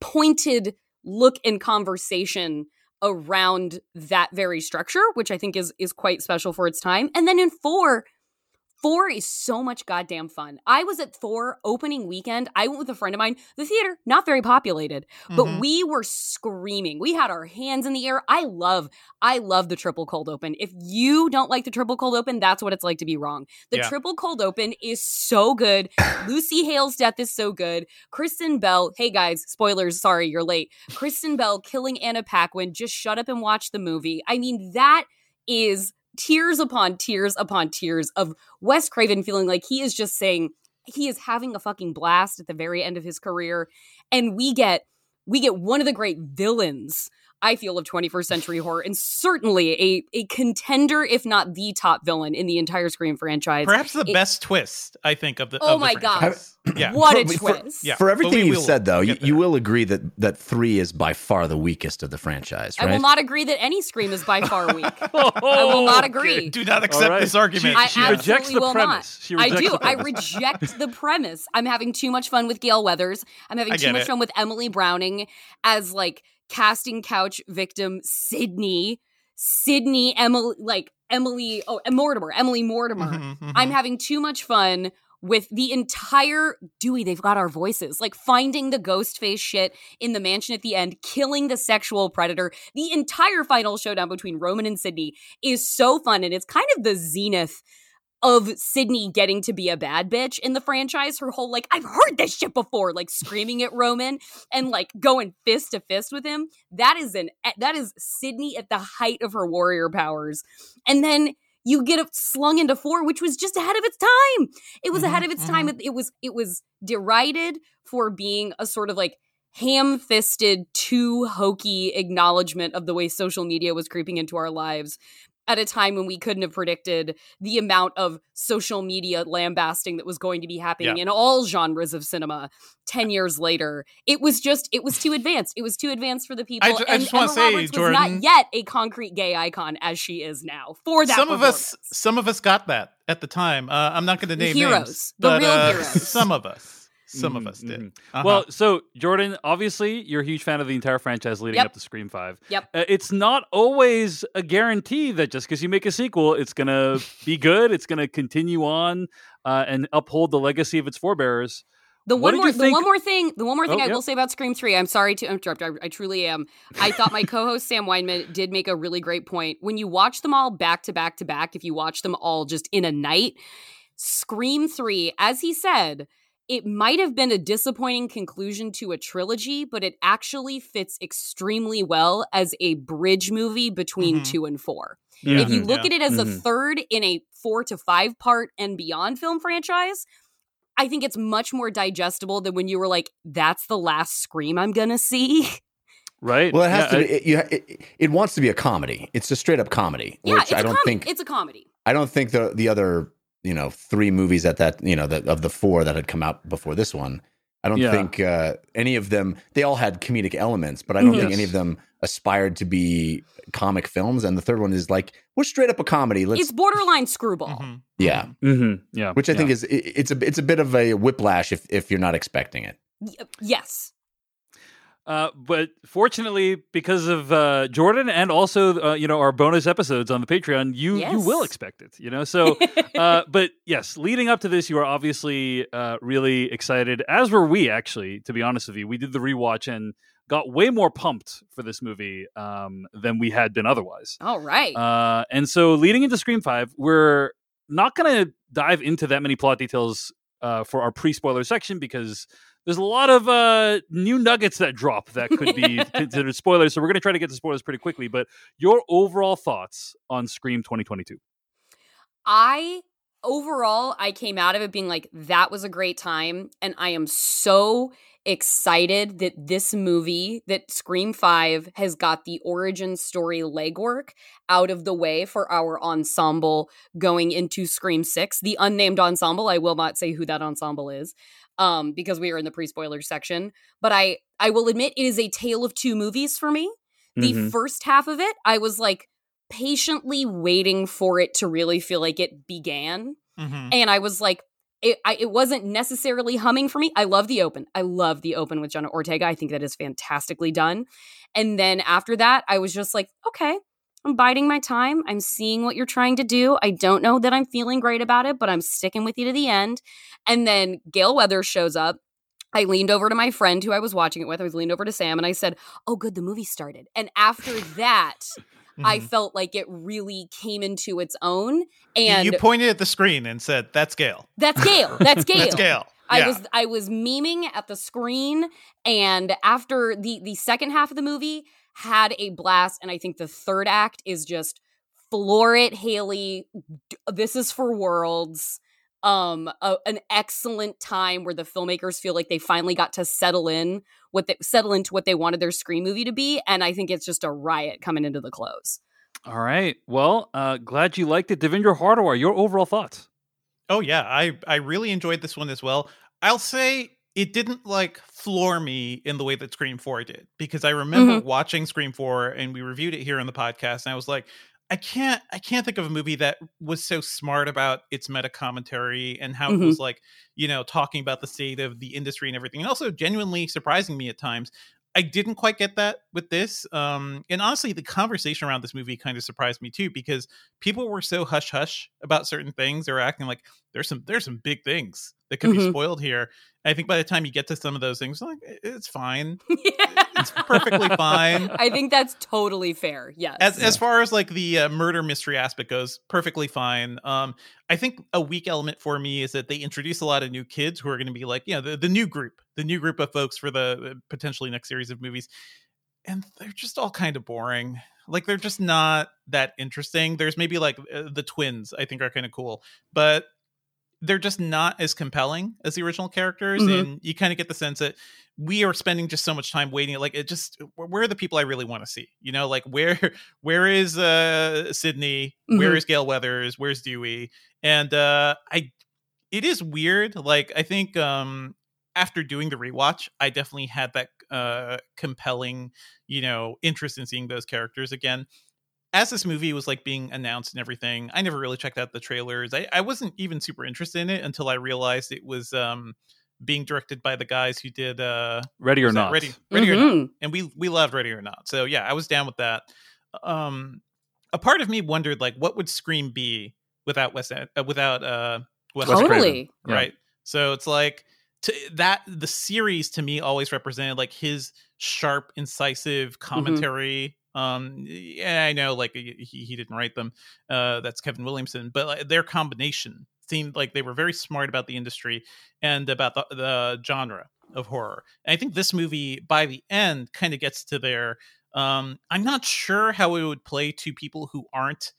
pointed look and conversation around that very structure, which I think is is quite special for its time. And then in four, four is so much goddamn fun. I was at four opening weekend. I went with a friend of mine. The theater not very populated, but Mhm. we were screaming. We had our hands in the air. I love, I love the triple cold open. If you don't like the triple cold open, that's what it's like to be wrong. The Yeah. triple cold open is so good. Lucy Hale's death is so good. Kristen Bell, hey guys, spoilers, sorry, you're late. Kristen Bell killing Anna Paquin, just shut up and watch the movie. I mean, that is tears upon tears upon tears of Wes Craven feeling like he is just saying he is having a fucking blast at the very end of his career. And we get we get one of the great villains I feel of 21st century horror, and certainly a a contender, if not the top villain in the entire Scream franchise. Perhaps the It- best twist, I think, of the. Oh of the my God. Yeah. [clears throat] What a For- for- twist! Yeah. For everything we you will said, though, you, you will agree that that three is by far the weakest of the franchise, I will not agree that any Scream is by far weak. I [laughs] oh, I will not agree. Do not accept right. this argument. I She absolutely rejects the will premise. She not. I do. I reject the premise. I'm having too much fun with Gale Weathers. I'm having too much it. fun with Emily Browning as like casting couch victim Sidney. Sidney, Emily, like Emily, oh, Mortimer, Emily Mortimer. Mhm, mhm. I'm having too much fun with the entire Dewey. They've got our voices, like finding the ghost face shit in the mansion at the end, killing the sexual predator. The entire final showdown between Roman and Sidney is so fun, and it's kind of the zenith of Sidney getting to be a bad bitch in the franchise. Her whole like, I've heard this shit before, like screaming at Roman and like going fist to fist with him. That is an eh, that is Sidney at the height of her warrior powers. And then you get slung into four, which was just ahead of its time. It was ahead mm-hmm, of its time. Mm-hmm. It, it was it was derided for being a sort of like ham-fisted, too hokey acknowledgement of the way social media was creeping into our lives at a time when we couldn't have predicted the amount of social media lambasting that was going to be happening Yeah. in all genres of cinema 10 years later. It was just, it was too advanced. It was too advanced for the people. ju- I and just wanna say, Roberts was not yet a concrete gay icon as she is now for that some of us, some of us got that at the time. Uh, I'm not going to name heroes. names, The but real uh, heroes. some of us, some of Mhm, us did. mhm. Uh-huh. Well, so Jordan, obviously, you're a huge fan of the entire franchise leading Yep. up to Scream Five. Yep. Uh, it's not always a guarantee that just because you make a sequel, it's gonna be [laughs] good. It's gonna continue on uh, and uphold the legacy of its forebearers. The What one more, you the think- one more thing, the one more thing Oh, I yep. will say about Scream Three. I'm sorry to interrupt. I, I truly am. I thought my [laughs] co-host Sam Weinman did make a really great point. When you watch them all back to back to back, if you watch them all just in a night, Scream Three, as he said, it might have been a disappointing conclusion to a trilogy, but it actually fits extremely well as a bridge movie between Mhm. two and four. Yeah. If you Mhm. look Yeah. at it as a Mhm. third in a four to five part and beyond film franchise, I think it's much more digestible than when you were like, "That's the last Scream I'm gonna see." Right. Well, it has Yeah, to I- be. It, you, it, it wants to be a comedy. It's a straight up comedy, yeah, which it's I a don't com- think. it's a comedy. I don't think the the other you know three movies at that you know the, of the four that had come out before this one I don't Yeah. think uh, any of them. They all had comedic elements, but I don't Mhm. think any of them aspired to be comic films. And the third one is like we're straight up a comedy. Let's it's borderline screwball. Mhm. yeah, Mm-hmm. Yeah. which I yeah. think is it- it's a it's a bit of a whiplash if if you're not expecting it. Y- yes. Uh, but fortunately, because of uh, Jordan and also uh, you know our bonus episodes on the Patreon, you you will expect it. You know, so [laughs] uh, but yes, leading up to this, you are obviously uh, really excited, as were we. Actually, to be honest with you, we did the rewatch and got way more pumped for this movie um, than we had been otherwise. All right. Uh, and so, leading into Scream Five, we're not going to dive into that many plot details uh, for our pre-spoiler section because there's a lot of uh, new nuggets that drop that could be [laughs] considered spoilers. So we're going to try to get to spoilers pretty quickly. But your overall thoughts on Scream 2022? I overall I came out of it being like that was a great time and I am so excited that this movie that Scream 5 has got the origin story legwork out of the way for our ensemble going into Scream 6 the unnamed ensemble I will not say who that ensemble is um because we are in the pre-spoiler section but I I will admit it is a tale of two movies for me the Mhm. first half of it i was like patiently waiting for it to really feel like it began. Mhm. and i was like it, I, it wasn't necessarily humming for me. I love the open. I love the open with jenna ortega. I think that is fantastically done. And then after that i was just like okay i'm biding my time. I'm seeing what you're trying to do. I don't know that i'm feeling great about it but i'm sticking with you to the end. And then gale weathers shows up. I leaned over to my friend who I was watching it with. I was leaned over to Sam and I said, Oh, good, the movie started. And after [laughs] that, I Mhm. felt like it really came into its own. And you pointed at the screen and said, "That's Gale. that's Gale. That's [laughs] Gale. That's Gale." I Yeah. was I was memeing at the screen, and after the the second half of the movie had a blast, and I think the third act is just floor it, Haley. This is for worlds. Um, a, an excellent time where the filmmakers feel like they finally got to settle in what they settle into what they wanted their screen movie to be, and I think it's just a riot coming into the close. All right. Well, uh, glad you liked it. Devindra Hardawar your overall thoughts? Oh yeah, I I really enjoyed this one as well. I'll say it didn't like floor me in the way that Scream 4 did because I remember watching Scream 4 and we reviewed it here on the podcast and I was like I can't I can't think of a movie that was so smart about its meta commentary and how Mhm. it was like, you know, talking about the state of the industry and everything and also genuinely surprising me at times. I didn't quite get that with this. Um, and honestly, the conversation around this movie kind of surprised me too, because people were so hush hush about certain things. They were acting like there's some there's some big things that could be Mhm. spoiled here. I think by the time you get to some of those things, like it's fine. [laughs] It's perfectly fine. I think that's totally fair. Yes. As as far as like the uh, murder mystery aspect goes, perfectly fine. Um, I think a weak element for me is that they introduce a lot of new kids who are going to be like, you know, the, the new group, the new group of folks for the uh, potentially next series of movies, and they're just all kind of boring. Like they're just not that interesting. There's maybe like uh, the twins, I think, are kind of cool, but they're just not as compelling as the original characters Mhm. and you kind of get the sense that we are spending just so much time waiting like it just where are the people i really want to see? You know like where [laughs] where is uh sidney? Where Mhm. is gale weathers? Where's dewey? And uh i it is weird like i think um after doing the rewatch i definitely had that uh compelling you know interest in seeing those characters again as this movie was like being announced and everything, I never really checked out the trailers. I, I wasn't even super interested in it until I realized it was um being directed by the guys who did uh Ready or not? Ready Ready or Not. Mhm. And we we loved Ready or Not. So yeah, I was down with that. Um a part of me wondered like what would Scream be without Wes uh, without uh Wes Wes Craven, Totally. Yeah. right? So it's like to that the series to me always represented like his sharp, incisive commentary. Um, yeah, I know like he, he didn't write them. Uh, that's Kevin Williamson, but like, their combination seemed like they were very smart about the industry and about the, the genre of horror. And I think this movie, by the end, kind of gets to there. Um, I'm not sure how it would play to people who aren't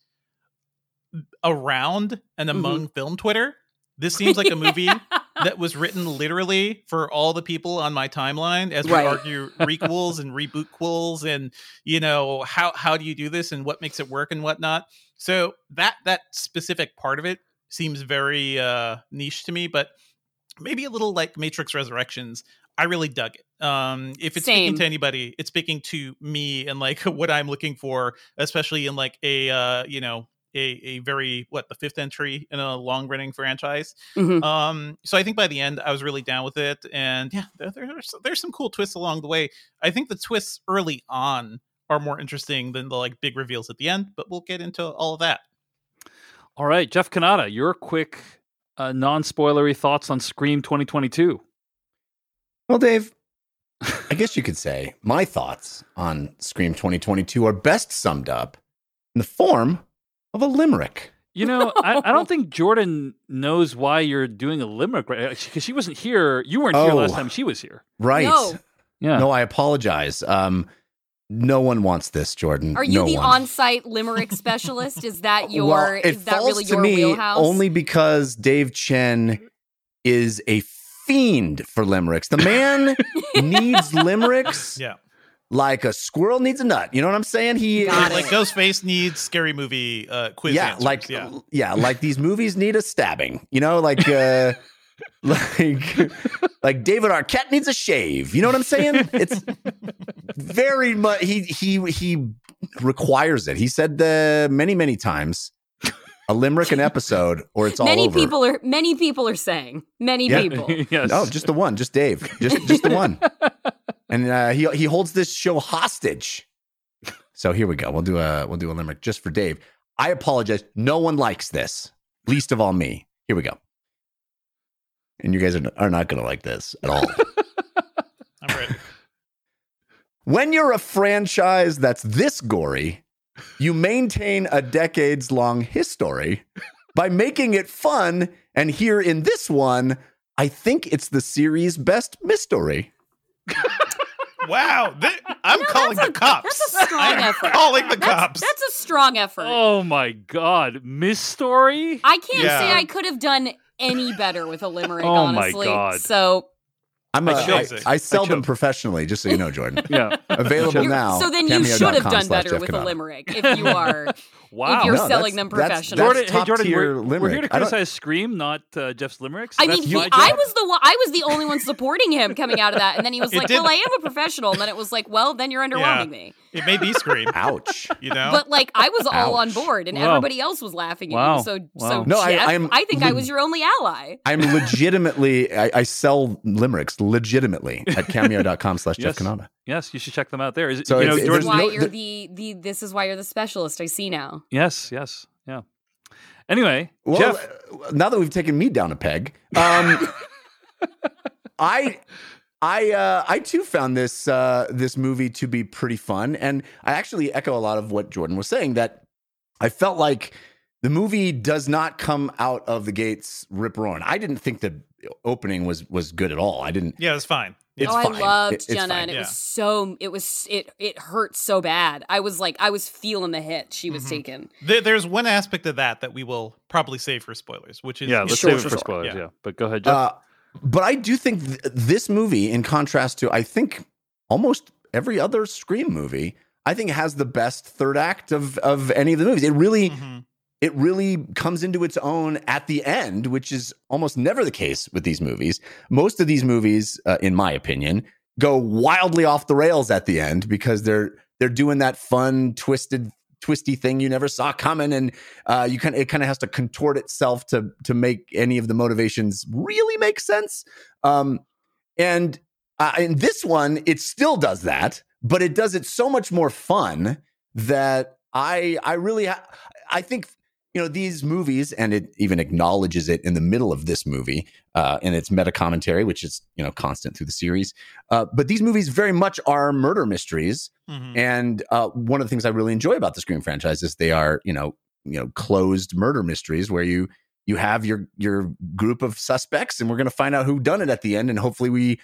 around and Mhm. among film Twitter. This seems like a [laughs] movie that was written literally for all the people on my timeline as we Right. argue requels and reboot quills and you know how how do you do this and what makes it work and whatnot. So that that specific part of it seems very uh niche to me, but maybe a little like Matrix Resurrections. I really dug it. Um, if it's speaking to anybody, it's speaking to me and like [laughs] what I'm looking for, especially in like a uh, you know a a very what the fifth entry in a long running franchise. Mhm. Um, so I think by the end, I was really down with it, and yeah, there, there's there's some cool twists along the way. I think the twists early on are more interesting than the like big reveals at the end, but we'll get into all of that. All right, Jeff Cannata, your quick, uh, non-spoilery thoughts on Scream 2022. Well, Dave, I guess you could say my thoughts on Scream 2022 are best summed up in the form of a limerick. You know, I, I don't [laughs] think Jordan knows why you're doing a limerick right because she wasn't here. You weren't here last Oh. time she was here. Right. No. Yeah. No, I apologize. Um, no one wants this, Jordan. Are you no the one. on-site limerick specialist? Is that [laughs] your well, it is that falls really to your me wheelhouse? only because Dave Chen is a fiend for limericks. The man [laughs] needs limericks Yeah, like a squirrel needs a nut. You know what I'm saying? He Got like it. Ghostface needs scary movie uh, quiz. yeah, answers. like yeah. yeah. like these movies need a stabbing. You know, like uh [laughs] like like David Arquette needs a shave. You know what I'm saying? It's very much he he he requires it. He said uh, many many times a limerick an episode or it's all many over. people are many people are saying many Yeah. people. [laughs] yes. No, just the one, just Dave, just just the one. [laughs] And uh, he he holds this show hostage. So here we go. We'll do a we'll do a limerick just for Dave. I apologize. No one likes this, least of all me. Here we go. And you guys are, are not going to like this at all. [laughs] I'm ready. [laughs] when you're a franchise that's this gory, you maintain a decades long history by making it fun. And here in this one, I think it's the series' best mystery. [laughs] Wow, th- I'm No, calling the a- cops. that's a strong I'm effort. calling the That's, cops. that's a strong effort. Oh my God, Miss Story. I can't Yeah. say I could have done any better with a limerick, Oh my honestly. God. So I'm a, I I, chose. I sell I them professionally, just so you know, Jordan. [laughs] Yeah. Available you're- now. so then you should have done better Jeff with a limerick if you are [laughs] Wow. if you're No, selling that's- them that's- professionally. Jordan, hey Jordan, tier we're, we're here to limerick. I don't- criticize Scream, not uh, Jeff's limericks. I mean, he, I was the one. I was the only one supporting him coming out of that, and then he was [laughs] like, "Well, I am a professional," and then it was like, "Well, then you're underwhelming me." it may be scream. Ouch. You know, But like, I was all on board, and Wow. everybody else was laughing at Wow. you. So, Wow. so No, I- Jeff, I, I'm think I was your only ally. I'm legitimately, I, I sell limericks legitimately at [laughs] cameo.com slash Jeff Yes. Yes, you should check them out there. Is So you know, it's- This is Jordan, why no- you're there- the the. This is why you're the specialist. I see now. yes, yes, yeah. Anyway, Well, Jeff, uh, now that we've taken me down a peg, um, [laughs] I, I, uh, I too found this uh, this movie to be pretty fun, and I actually echo a lot of what Jordan was saying. That I felt like the movie does not come out of the gates rip roaring. I didn't think the opening was was good at all. I didn't. yeah, it's fine. It's oh, fine. I loved It- it's Jenna, fine. and it yeah. was so. It was it. It hurt so bad. I was like, I was feeling the hit she was Mhm. taking. There, there's one aspect of that that we will probably save for spoilers, which is yeah, let's Sure, save it for sure. spoilers. Yeah. Yeah. but go ahead, Jeff. Uh, but I do think th- this movie, in contrast to I think almost every other Scream movie, I think has the best third act of of any of the movies. It really Mhm. It really comes into its own at the end, which is almost never the case with these movies. Most of these movies, uh, in my opinion, go wildly off the rails at the end because they're they're doing that fun, twisted, twisty thing you never saw coming, and uh, you kind it kind of has to contort itself to to make any of the motivations really make sense. Um, and uh, in this one, it still does that, but it does it so much more fun that I I really ha- I think you know these movies, and it even acknowledges it in the middle of this movie uh, in its meta commentary, which is you know constant through the series. Uh, but these movies very much are murder mysteries, Mhm. and uh, one of the things I really enjoy about the Scream franchise is they are you know you know closed murder mysteries where you you have your your group of suspects, and we're going to find out who done it at the end, and hopefully we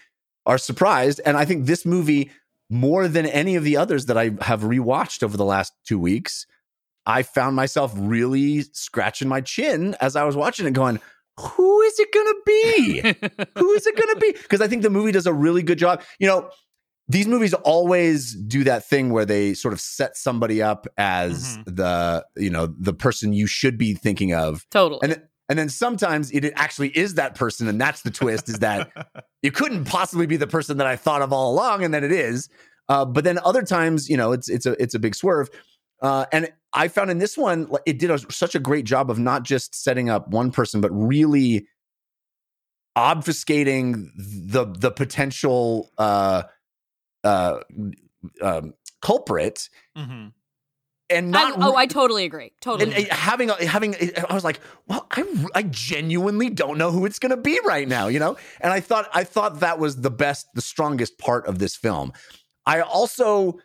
are surprised. And I think this movie, more than any of the others that I have rewatched over the last two weeks, I found myself really scratching my chin as I was watching it, going, "Who is it going to be? [laughs] Who is it going to be?" Because I think the movie does a really good job. You know, these movies always do that thing where they sort of set somebody up as Mhm. the you know the person you should be thinking of Totally. and And then sometimes it actually is that person, and that's the twist: is that [laughs] it couldn't possibly be the person that I thought of all along, and then it is. Uh, but then other times, you know, it's it's a it's a big swerve. Uh, and I found in this one, it did a, such a great job of not just setting up one person, but really obfuscating the the potential uh, uh, um, culprit, Mhm. and I, not oh, I totally agree. Totally. and uh, having having a- I was like, well, I I genuinely don't know who it's going to be right now, you know. And I thought I thought that was the best, the strongest part of this film. I also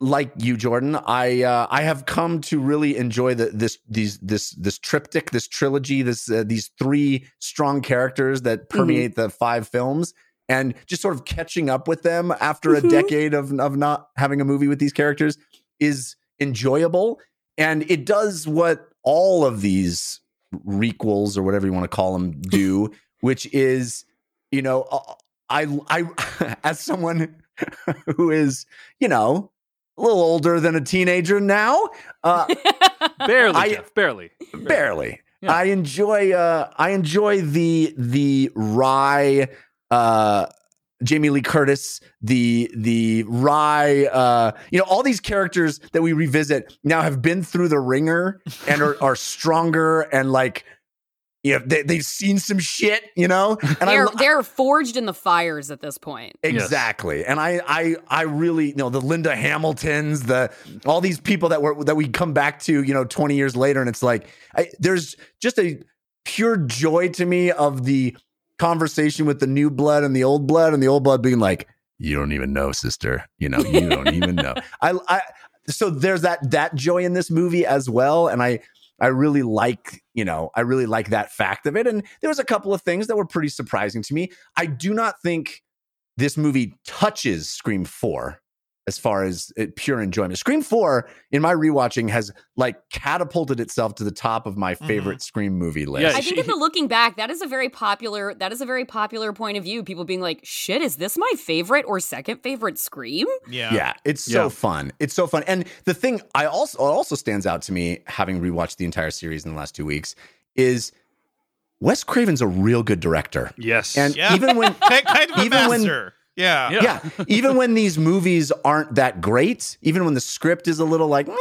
like you, Jordan. I uh, I have come to really enjoy the this these this this triptych, this trilogy, this uh, these three strong characters that permeate the five films. And just sort of catching up with them after a Mhm. decade of of not having a movie with these characters is enjoyable and it does what all of these requels or whatever you want to call them [laughs] do which is you know i i [laughs] as someone who is you know a little older than a teenager now uh [laughs] barely, I- Jeff, barely. barely Yeah. i enjoy uh i enjoy the the wry uh Jamie Lee Curtis, the the Rye, uh, you know, all these characters that we revisit now have been through the ringer and are, are stronger and like, you know, they, they've seen some shit, you know, and they're lo- they're forged in the fires at this point. Exactly. And I I I really you know the Linda Hamiltons, the all these people that were that we come back to, you know, 20 years later and it's like I, there's just a pure joy to me of the conversation with the new blood and the old blood and the old blood being like you don't even know sister, you know, you don't [laughs] even know. I I so there's that that joy in this movie as well and I I really like, you know, I really like that fact of it. And there was a couple of things that were pretty surprising to me. I do not think this movie touches Scream 4 as far as uh, pure enjoyment. Scream 4 in my rewatching has like catapulted itself to the top of my favorite Scream movie list. Yeah, I think she- in the looking back, that is a very popular that is a very popular point of view. People being like, "Shit, is this my favorite or second favorite Scream?" Yeah. Yeah, it's so Yeah. fun. It's so fun. And the thing I also also stands out to me, having rewatched the entire series in the last two weeks, is Wes Craven's a real good director. Yes. And Yeah. even when [laughs] Kind kind of a Even when- master. Yeah. Yeah. yeah, [laughs] even when these movies aren't that great, even when the script is a little like meh,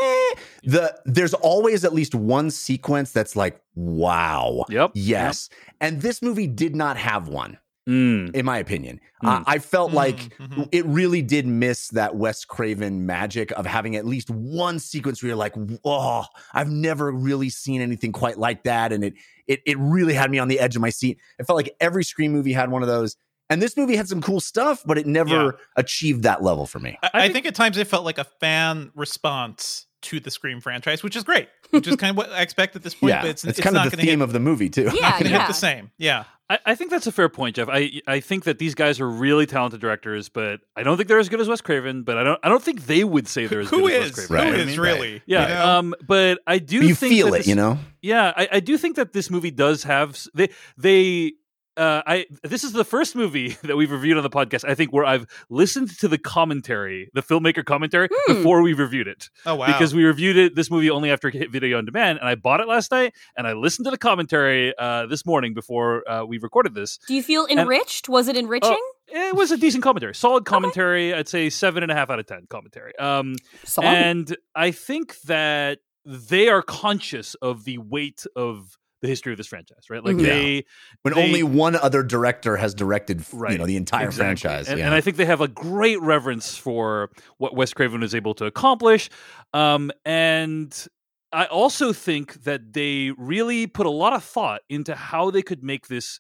the there's always at least one sequence that's like wow. Yep. Yes. And this movie did not have one, Mm. in my opinion. Mm. Uh, I felt Mm, like mhm. it really did miss that Wes Craven magic of having at least one sequence where you're like, oh, I've never really seen anything quite like that. And it it it really had me on the edge of my seat. It felt like every Scream movie had one of those. And this movie had some cool stuff, but it never Yeah. achieved that level for me. I, I I think- think at times it felt like a fan response to the Scream franchise, which is great, which is kind of what I expect at this point. yeah, but it's, it's, kind not of the gonna theme hit, of the movie too. Yeah, not gonna yeah. hit the same. Yeah. I, I think that's a fair point, Jeff. I I think that these guys are really talented directors, but I don't think they're as good as Wes Craven. But I don't I don't think they would say they're as Who good as? Wes Craven. Right. You know is what really? Yeah. You know? Um. But I do you think feel that it, this- you know. Yeah, I, I do think that this movie does have they they uh I this is the first movie [laughs] that we've reviewed on the podcast I think where I've listened to the commentary, the filmmaker commentary Hmm. before we reviewed it. Oh wow. Because we reviewed it this movie only after it hit video on demand and I bought it last night and I listened to the commentary uh this morning before uh, we recorded this. Do you feel enriched? Was it enriching? It was a decent commentary. Solid commentary. I'd say seven and a half out of ten commentary. Um Solid. and I think that they are conscious of the weight of the history of this franchise, right? Like Mhm. they When they- only one other director has directed, right, you know, the entire Exactly. franchise. And, yeah. and I think they have a great reverence for what Wes Craven was able to accomplish. Um, and I also think that they really put a lot of thought into how they could make this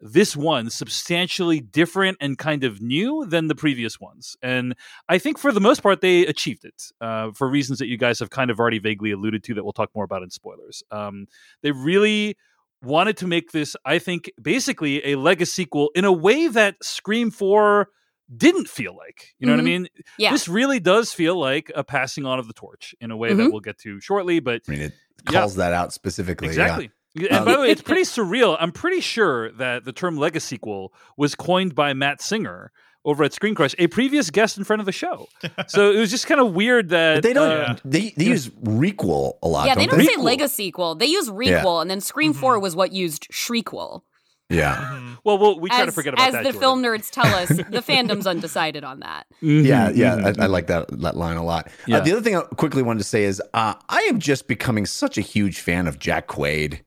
this one substantially different and kind of new than the previous ones. And I think for the most part they achieved it uh, for reasons that you guys have kind of already vaguely alluded to that we'll talk more about in spoilers. Um, they really wanted to make this, I think, basically a legacy sequel in a way that Scream 4 didn't feel like. You know what I Mhm. mean? yeah. This really does feel like a passing on of the torch in a way that Mhm. we'll get to shortly, but I mean, it Yeah. calls that out specifically. yeah. Exactly. And Um, by the way, it's [laughs] pretty surreal. I'm pretty sure that the term "Legacy sequel" was coined by Matt Singer over at Screen Crush, a previous guest in front of the show. so it was just kind of weird that But they don't. uh, they they use requel a lot. yeah, they don't don't they? say Legacy sequel. They use requel, and then Scream Mhm. Four was what used Shriequel. Yeah, Mhm. well, we'll we try to As, forget about as that. As the Jordan. film nerds tell us, [laughs] the fandom's undecided on that. Mhm, yeah, yeah. I, I like that that line a lot. Yeah. Uh, the other thing I quickly wanted to say is uh, I am just becoming such a huge fan of Jack Quaid.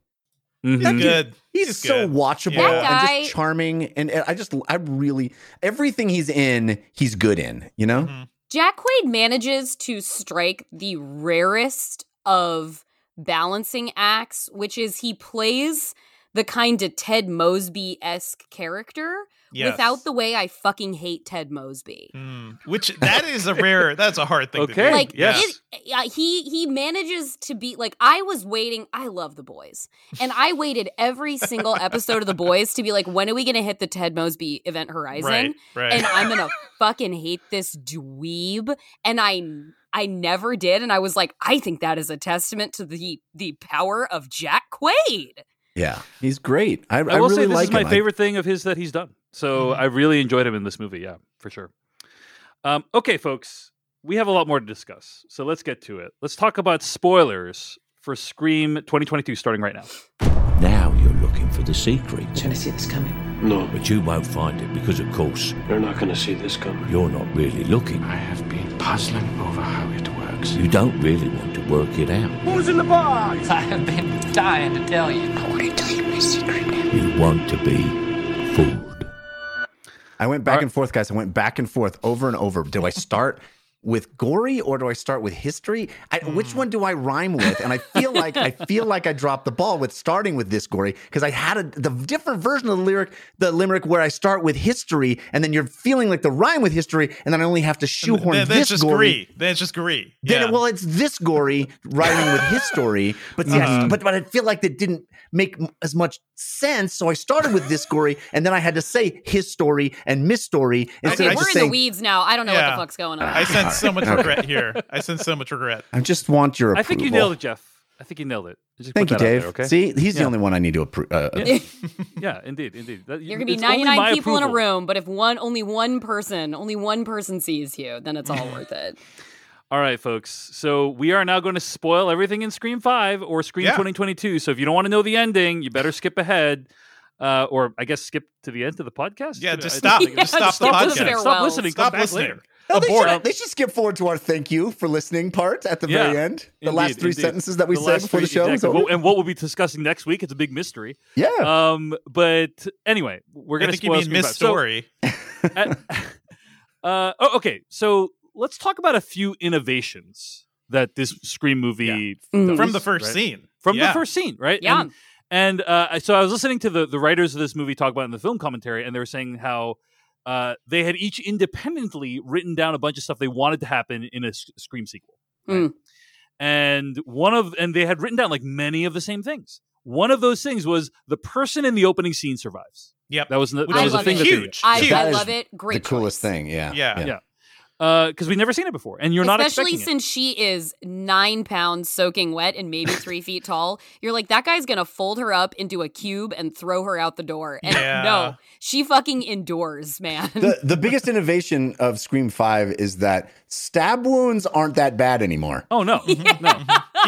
Mhm. He's good. He's, He's so good. watchable Yeah. And just charming, and, and I just I really everything he's in, he's good in. You know, Mhm. Jack Quaid manages to strike the rarest of balancing acts, which is he plays the kind of Ted Mosby esque character Yes. without the way I fucking hate Ted Mosby. Mm. Which that is a rare. That's a hard thing. Okay. To do. Like yes. it, yeah, he he manages to be like I was waiting. I love the boys, and I waited every single episode of the boys to be like, when are we gonna hit the Ted Mosby event horizon? Right. Right. and I'm gonna fucking hate this dweeb. And I I never did. And I was like, I think that is a testament to the the power of Jack Quaid. yeah, he's great. I, I, I will really say this like is my him. I- favorite thing of his that he's done. So Mhm. I really enjoyed him in this movie. Yeah, for sure. Um, okay, folks, we have a lot more to discuss. So let's get to it. Let's talk about spoilers for Scream 2022 starting right now. Now you're looking for the secret. You're gonna see this coming. No, But you won't find it because, of course, you're not going to see this coming. you're not really looking. I have been puzzling over how it works. You don't really want to work it out. Who's in the box? I have been dying to tell you. I want to tell you my secret. You want to be fooled. I went back Alright. and forth, guys. I went back and forth over and over. Do I start with gory or do I start with history? I, Which one do I rhyme with? And I feel like I [laughs] feel like I dropped the ball with starting with this gory because I had a, the different version of the lyric, the limerick where I start with history, and then you're feeling like the rhyme with history, and then I only have to shoehorn then, then this it's just gory. gory. Then it's just gory. Then Yeah. it, well, it's this gory rhyming with his story, [laughs] but see, I- Uh-huh. but but I feel like that didn't make as much sense. So I started with this gory, and then I had to say his story and Miss story instead Okay, of we're just in the weeds now. I don't know what the fuck's going on. I sense so much regret here. I sense so much regret. I just want your. Approval. I think you nailed it, Jeff. I think you nailed it. Just Thank you, put that out Dave. there, okay. See, he's the only one I need to approve. Uh, Yeah. [laughs] yeah, indeed, indeed. That- You're gonna be 99 my people in a room, but if one, only one person, only one person sees you, then it's all worth it. [laughs] All right, folks. So we are now going to spoil everything in Scream 5 or Scream Yeah. 2022. So if you don't want to know the ending, you better skip ahead. Uh, or I guess skip to the end of the podcast. Yeah, just stop. Just stop the stop the podcast. Stop listening. Stop Come back listening. Later. No, they, Abort. should, they should skip forward to our thank you for listening part at the Yeah, very end. The indeed, last three indeed. sentences that we The said last before the show exactly. was over. What- and what we'll be discussing next week, it's a big mystery. yeah. Um, but anyway, we're going to think you spoil mean Scream Miss 5. So, Story. [laughs] at- uh, oh, okay, so let's talk about a few innovations that this Scream movie Mhm. does, from the first right? scene. From Yeah. the first scene, right? Yeah. And, and uh, so I was listening to the the writers of this movie talk about in the film commentary, and they were saying how uh, they had each independently written down a bunch of stuff they wanted to happen in a S- Scream sequel. right? Mm. And one of and they had written down like many of the same things. One of those things was the person in the opening scene survives. Yep. That was the, that I was the love thing it. that they. Huge. I, Huge. I love it. Great the coolest choice. thing. Yeah. Yeah. Yeah. Uh, because we've never seen it before, and you're not Especially expecting it. since she is nine pounds soaking wet and maybe three [laughs] feet tall. You're like, that guy's gonna fold her up into a cube and throw her out the door. And Yeah. no, she fucking endures, man. The the [laughs] biggest innovation of Scream Five is that stab wounds aren't that bad anymore. Oh no, [laughs] no!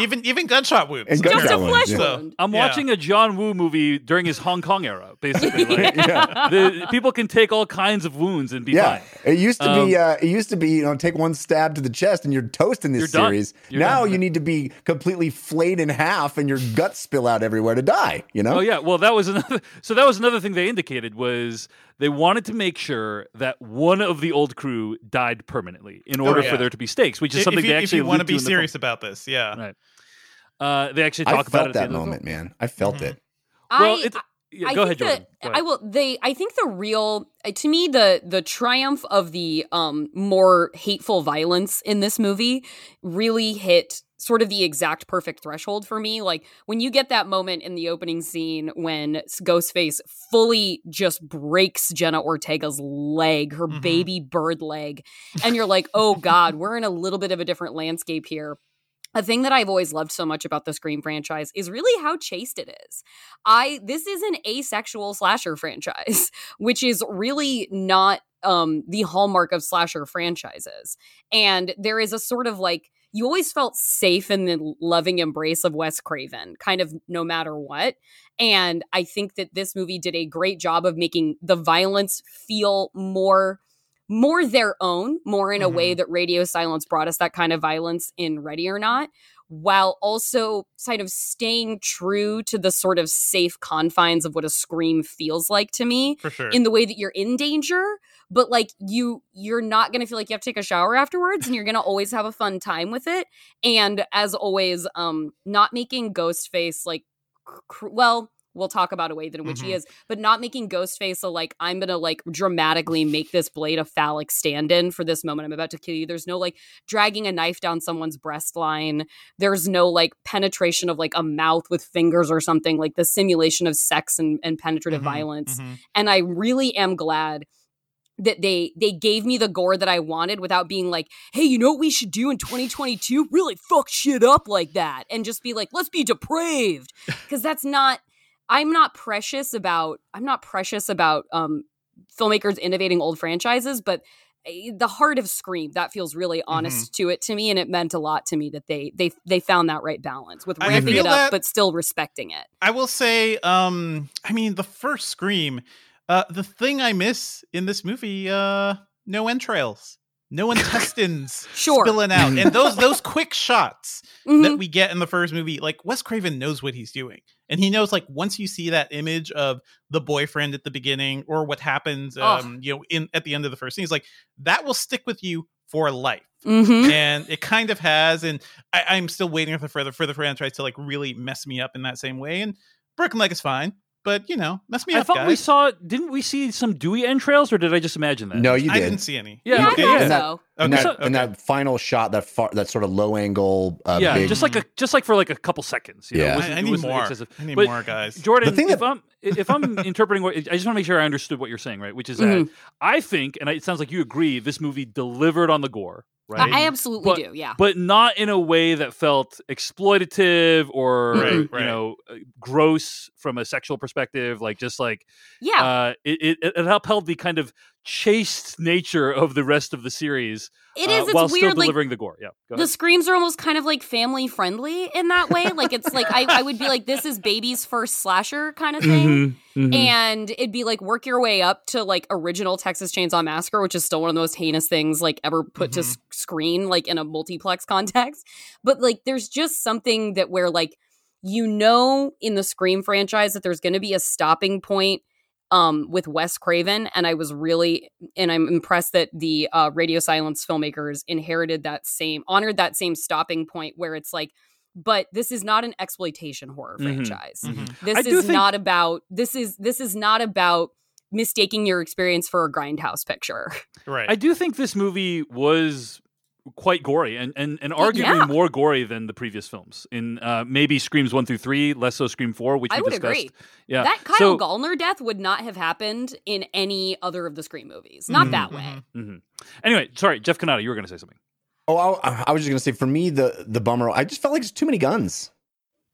even even gunshot wounds. And Just a wounds, flesh yeah. So- wound. I'm Yeah. watching a John Woo movie during his Hong Kong era, basically. [laughs] Like, the, people can take all kinds of wounds and be Yeah, fine. it used to be. Um, Uh, it used to be. You know, take one stab to the chest and you're toast in this You're done. series. Now done. you need to be completely flayed in half and your guts spill out everywhere to die. You know. Oh yeah, well that was another. [laughs] So that was another thing they indicated was they wanted to make sure that one of the old crew died permanently in order Oh, yeah. for there to be stakes, which is If- something if you, they actually want to be in film. serious about this, yeah. Right. Uh, they actually I talk about felt it that the end of the moment, man. I felt Mhm. it. Well, I, it's, yeah, I go ahead, think Jordan. that- Go I will. They. I think the real, uh, to me, the the triumph of the um more hateful violence in this movie really hit sort of the exact perfect threshold for me. Like when you get that moment in the opening scene when Ghostface fully just breaks Jenna Ortega's leg, her Mhm. baby bird leg, and you're like, oh god, we're in a little bit of a different landscape here a thing that I've always loved so much about the Scream franchise is really how chaste it is. I this is an asexual slasher franchise, [laughs] which is really not um the hallmark of slasher franchises. And there is a sort of like you always felt safe in the loving embrace of Wes Craven, kind of no matter what. And I think that this movie did a great job of making the violence feel more more their own, more in a way mm-hmm. that Radio Silence brought us that kind of violence in Ready or Not, while also kind of staying true to the sort of safe confines of what a scream feels like to me sure. in the way that you're in danger but like you you're not going to feel like you have to take a shower afterwards and you're going to always have a fun time with it. And as always um not making ghostface like cr- well we'll talk about a way that in which he Mhm. is but not making ghostface so like i'm gonna like dramatically make this blade a phallic stand-in for this moment i'm about to kill you. There's no like dragging a knife down someone's breast line. There's no like penetration of like a mouth with fingers or something like the simulation of sex and, and penetrative Mhm, violence. Mhm. and i really am glad that they they gave me the gore that I wanted without being like, hey, you know what we should do in 2022? Really fuck shit up like that. And just be like, let's be depraved. [laughs] Because that's not I'm not precious about I'm not precious about um filmmakers innovating old franchises, but eh, the heart of Scream that feels really honest to it to me, and it meant a lot to me that they they they found that right balance with ramping it up but still respecting it. I will say, um, I mean, the first Scream, uh, the thing I miss in this movie, uh, no entrails, no [laughs] intestines Sure. spilling out, and [laughs] those those quick shots Mhm. that we get in the first movie, like Wes Craven knows what he's doing, and he knows like once you see that image of the boyfriend at the beginning or what happens, um, you know, in at the end of the first scene, he's like that will stick with you for life Mhm. and it kind of has and I, i'm still waiting for the further for the franchise to like really mess me up in that same way and broken leg is fine but you know mess me I up thought we saw. Didn't we see some Dewey entrails, or did I just imagine that? No, you i did. didn't see any Yeah, Yeah, I okay, yeah. And that- so. and, Okay, that, and that final shot, that far, that sort of low angle, uh, yeah, big, just like a just like for like a couple seconds. You know, Yeah. it I, wasn't- I need more excessive. i need But more guys Jordan, The thing if that- I'm if I'm [laughs] interpreting what I just want to make sure I understood what you're saying, right? Which is that Mhm. I think, and it sounds like you agree, this movie delivered on the gore, I- right? I absolutely But- do. Yeah. but not in a way that felt exploitative or Right, you right. know uh, gross from a sexual perspective. Like just like Yeah. uh, it, it it upheld the kind of chaste nature of the rest of the series. It uh. It's while still weird. Like delivering the gore. Yeah, the screams are almost kind of like family friendly in that way. Like it's like I, I would be like, this is baby's first slasher kind of thing. Mhm, mhm. And it'd be like work your way up to like original Texas Chainsaw Massacre, which is still one of the most heinous things like ever put to Mhm. s- screen, like in a multiplex [laughs] context. But like there's just something that where like you know in the Scream franchise that there's going to be a stopping point um with Wes Craven and I was really and I'm impressed that the uh Radio Silence filmmakers inherited that same honored that same stopping point where it's like but this is not an exploitation horror Mhm, franchise. Mhm. This I is think- not about this is this is not about mistaking your experience for a grindhouse picture. right I do think this movie was quite gory and and, and arguably yeah. more gory than the previous films. In uh, maybe Screams one through three, less so Scream four, which I we would discussed. agree. Yeah, That Kyle so, Gallner death would not have happened in any other of the Scream movies. Not Mhm, that way. mhm. Anyway, sorry, Jeff Cannata, you were going to say something. Oh, I, I was just gonna say, for me, the the bummer, I just felt like just too many guns.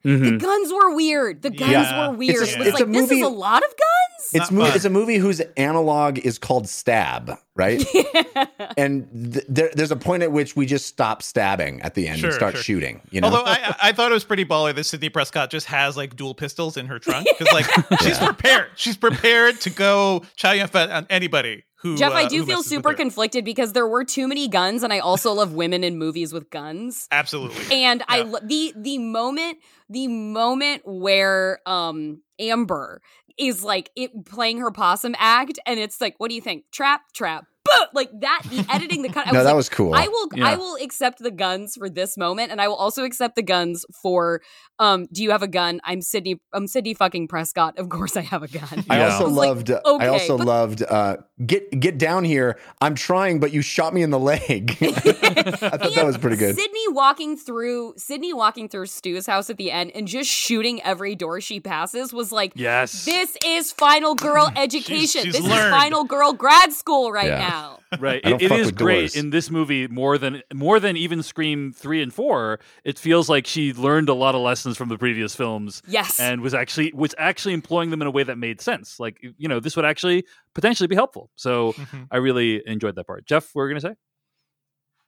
The guns were weird. The guns Yeah. were weird. It's It a- was it's like a this movie- is a lot of guns. It's mo- it's a movie whose analog is called Stab, right? [laughs] yeah. and th- there, there's a point at which we just stop stabbing at the end Sure, and start sure. shooting. You know, Although I, I thought it was pretty baller that Sidney Prescott just has like dual pistols in her trunk because like [laughs] she's prepared. She's prepared to go Chow Yun-fat on anybody who. Jeff, I uh, do feel super conflicted because there were too many guns, and I also love women in movies with guns. Absolutely. And I Yeah. lo- the the moment the moment where um Amber is like it playing her possum act, and it's like, what do you think? Trap, trap, boo! like that. The editing, the cut. I no, was that like, was cool. I will Yeah. I will accept the guns for this moment and I will also accept the guns for um do you have a gun? I'm Sidney I'm Sidney fucking Prescott. Of course I have a gun. I also I was like, loved. I also but- loved. Uh, get get down here. I'm trying, but you shot me in the leg. [laughs] I thought that was pretty good. Sidney walking through Sidney walking through Stu's house at the end and just shooting every door she passes was like Yes. this is final girl education. she's this learned. is final girl grad school right Yeah. now. Al. [laughs] Right. I don't It, it fuck is with great doors. in this movie more than more than even Scream three and four. It feels like she learned a lot of lessons from the previous films Yes. and was actually was actually employing them in a way that made sense. Like you know, this would actually potentially be helpful. So Mhm. I really enjoyed that part. Jeff, what were you gonna say?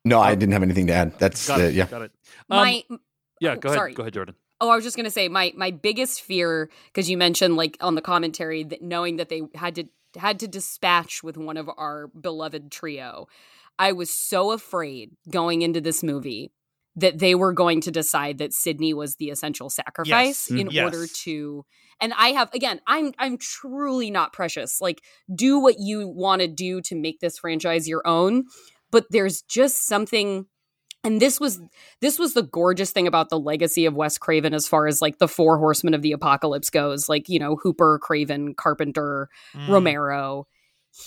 No, I didn't have anything to add. That's Got uh, it. yeah. Got it. Um, my yeah. oh, Go ahead. sorry. Go ahead, Jordan. Oh, I was just gonna say my my biggest fear because you mentioned like on the commentary that knowing that they had to had to dispatch with one of our beloved trio. I was so afraid going into this movie that they were going to decide that Sidney was the essential sacrifice mm, Yes. in Yes. order to and I have again I'm I'm truly not precious. Like do what you want to do to make this franchise your own, but there's just something and this was this was the gorgeous thing about the legacy of Wes Craven as far as like the four horsemen of the apocalypse goes, like, you know, Hooper, Craven, Carpenter, Mm. Romero.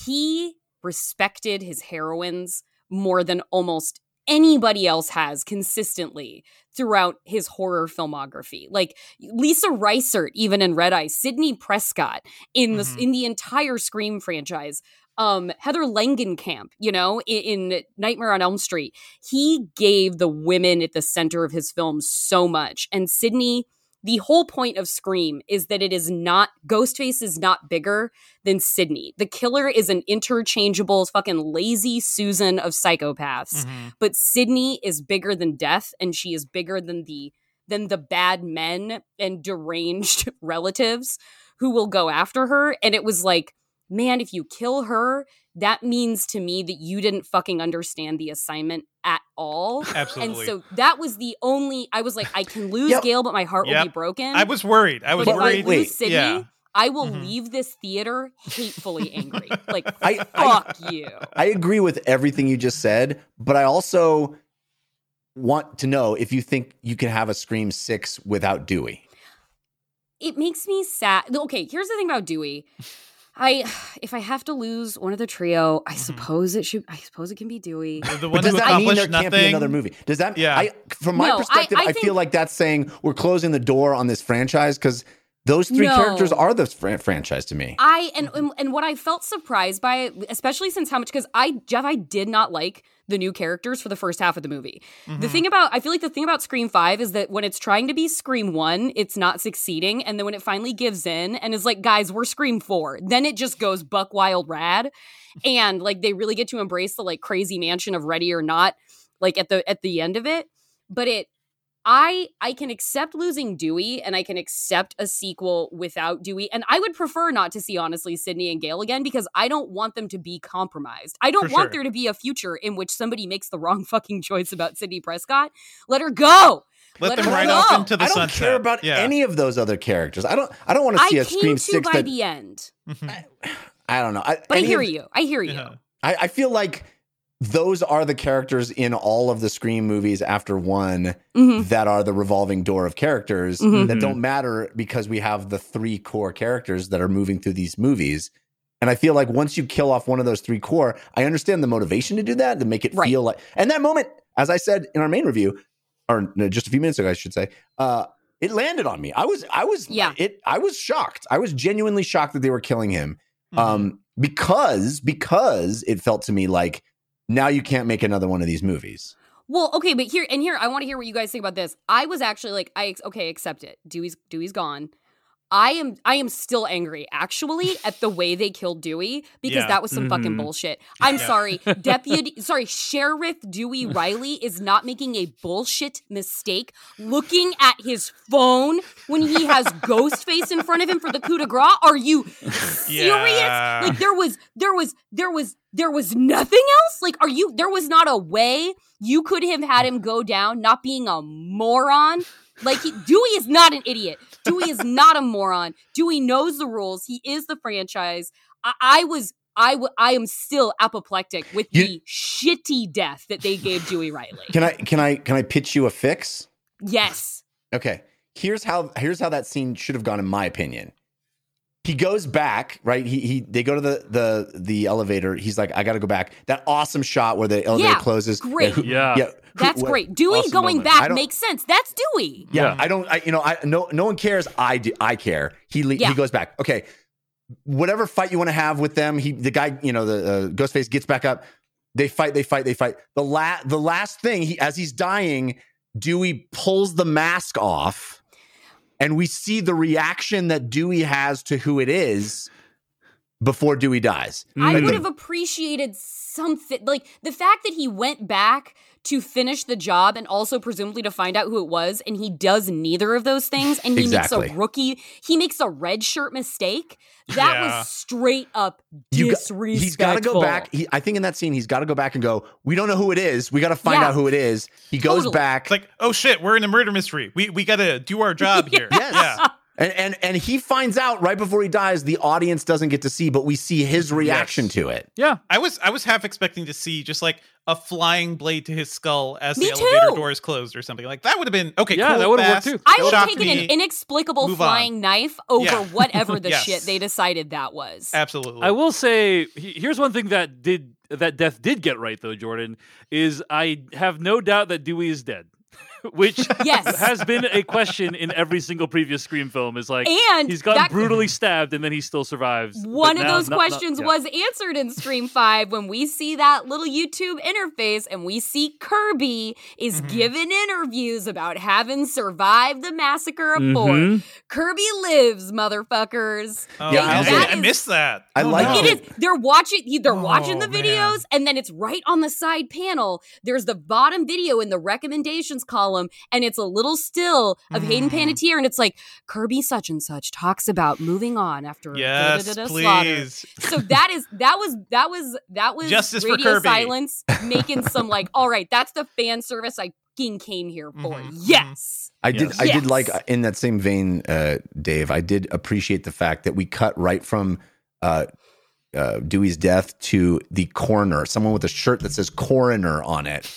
He respected his heroines more than almost anybody else has consistently throughout his horror filmography. Like Lisa Reisert, even in Red Eye, Sidney Prescott in the Mhm. in the entire Scream franchise. Um, Heather Langenkamp, you know, in, in Nightmare on Elm Street, he gave the women at the center of his films so much. And Sidney, the whole point of Scream is that it is not Ghostface is not bigger than Sidney. The killer is an interchangeable fucking lazy Susan of psychopaths. Mhm. But Sidney is bigger than death, and she is bigger than the than the bad men and deranged [laughs] relatives who will go after her. And it was like, man, if you kill her, that means to me that you didn't fucking understand the assignment at all. Absolutely. And so that was the only I was like, I can lose Yep. Gale, but my heart will be broken. I was worried. I was but if I worried. lose Sidney, Yeah. I will Mhm. leave this theater hatefully angry. [laughs] Like I, I fuck you. I agree with everything you just said, but I also want to know if you think you can have a Scream Six without Dewey. it makes me sad. Okay, here's the thing about Dewey. I [sighs] if I have to lose one of the trio, I mm-hmm. suppose it should. I suppose it can be Dewey. The one does that mean accomplished there can't be another movie? Does that? Yeah. I, from my No, I- perspective, I I, think- feel like that's saying we're closing the door on this franchise because those three No. characters are the fran- franchise to me. I and, and and what I felt surprised by, especially since how much because I Jeff, I did not like the new characters for the first half of the movie. Mm-hmm. The thing about I feel like the thing about Scream Five is that when it's trying to be Scream One, it's not succeeding, and then when it finally gives in and is like, guys, we're Scream Four, then it just goes buck wild rad, and like they really get to embrace the like crazy mansion of Ready or Not, like at the at the end of it. But it I I can accept losing Dewey and I can accept a sequel without Dewey. And I would prefer not to see honestly Sidney and Gale again because I don't want them to be compromised. I don't For want sure. there to be a future in which somebody makes the wrong [laughs] fucking choice about Sidney Prescott. Let her go. Let, Let them her ride go. off into the I don't sunset. care about yeah. any of those other characters. I don't. I don't want to see a came Scream to Six by that. the end. Mhm. [sighs] I don't know. I, But I hear of- you. I hear you. Yeah. I, I feel like those are the characters in all of the Scream movies after one Mhm. that are the revolving door of characters Mhm. that don't matter because we have the three core characters that are moving through these movies. And I feel like once you kill off one of those three core, I understand the motivation to do that to make it Right. feel like. And that moment, as I said in our main review, or no, just a few minutes ago, I should say, uh, it landed on me. I was, I was, Yeah. it, I was shocked. I was genuinely shocked that they were killing him Mhm. um because because it felt to me like now you can't make another one of these movies Well, okay, but here and here, I want to hear what you guys think about this. I was actually like, I okay, accept it. Dewey's Dewey's gone. I am I am still angry actually [laughs] at the way they killed Dewey because Yeah. that was some fucking Mhm. bullshit. I'm Yeah. sorry, [laughs] Deputy sorry, Sheriff Dewey Riley is not making a bullshit mistake looking at his phone when he has [laughs] Ghostface in front of him for the coup de grace. Are you serious? Yeah. Like there was there was there was there was nothing else? Like are you there was not a way you could have had him go down not being a moron? Like he, Dewey is not an idiot. Dewey is not a moron. Dewey knows the rules. He is the franchise. I, I was I w- I am still apoplectic with You- the shitty death that they gave Dewey Riley. can i can i can i pitch you a fix Yes. okay here's how here's how that scene should have gone in my opinion he goes back right he, he they go to the the the elevator he's like i gotta go back that awesome shot where the elevator Yeah, closes great. who- Yeah. yeah who- That's what- great. Dewey awesome going moment. Back makes sense. That's Dewey. yeah Yeah. i don't i you know i no no one cares i do i care he le- Yeah. he goes back okay whatever fight you want to have with them. He, the guy, you know, the uh, Ghostface gets back up. They fight, they fight, they fight. The la- the last thing, he as he's dying, Dewey pulls the mask off, and we see the reaction that Dewey has to who it is before Dewey dies. I mm. Like would the- have appreciated something like the fact that he went back to finish the job and also presumably to find out who it was, and he does neither of those things, and he Exactly. makes a rookie, he makes a red shirt mistake. That Yeah. was straight up You got- disrespectful. he's got to go back. He, I think in that scene, he's got to go back and go. We don't know who it is. We got to find Yeah. out who it is. He goes Totally. back. It's like, oh shit, we're in a murder mystery. We we gotta do our job [laughs] here. Yes. Yeah. And, and and he finds out right before he dies. The audience doesn't get to see, but we see his reaction Yes. to it. Yeah. I was I was half expecting to see just like a flying blade to his skull as Me the elevator too. doors closed or something. Like that would have been okay. Yeah, cool, that would've worked too. I would have shocked taken an inexplicable Move on. flying knife over Yeah. [laughs] whatever the Yes. shit they decided that was. Absolutely. I will say here's one thing that did that death did get right though, Jordan, is I have no doubt that Dewey is dead. Which [laughs] Yes. has been a question in every single previous Scream film. Is like And he's gotten that- brutally stabbed and then he still survives. but One of now those not- not- questions yeah. was answered in Scream 5 when we see that little YouTube interface and we see Kirby is Mm-hmm. given interviews about having survived the massacre of four. Mhm. Kirby lives, motherfuckers. Oh, Yeah, I, I I, I is- missed that. I Oh, like no. It is. They're watching. They're watching the Oh, man. videos, and then it's right on the side panel. There's the bottom video in the recommendations column, and it's a little still of Hayden Mhm. Panettiere, and it's like Kirby such and such talks about moving on after Yes, slaughter. please. So that is that was that was that was Justice for radio Kirby. silence making some like [laughs] all right that's the fan service I fucking came here for Mhm, mhm. yes I did. Yes. I did like in that same vein, uh, Dave. I did appreciate the fact that we cut right from uh, uh, Dewey's death to the coroner, someone with a shirt that says coroner on it.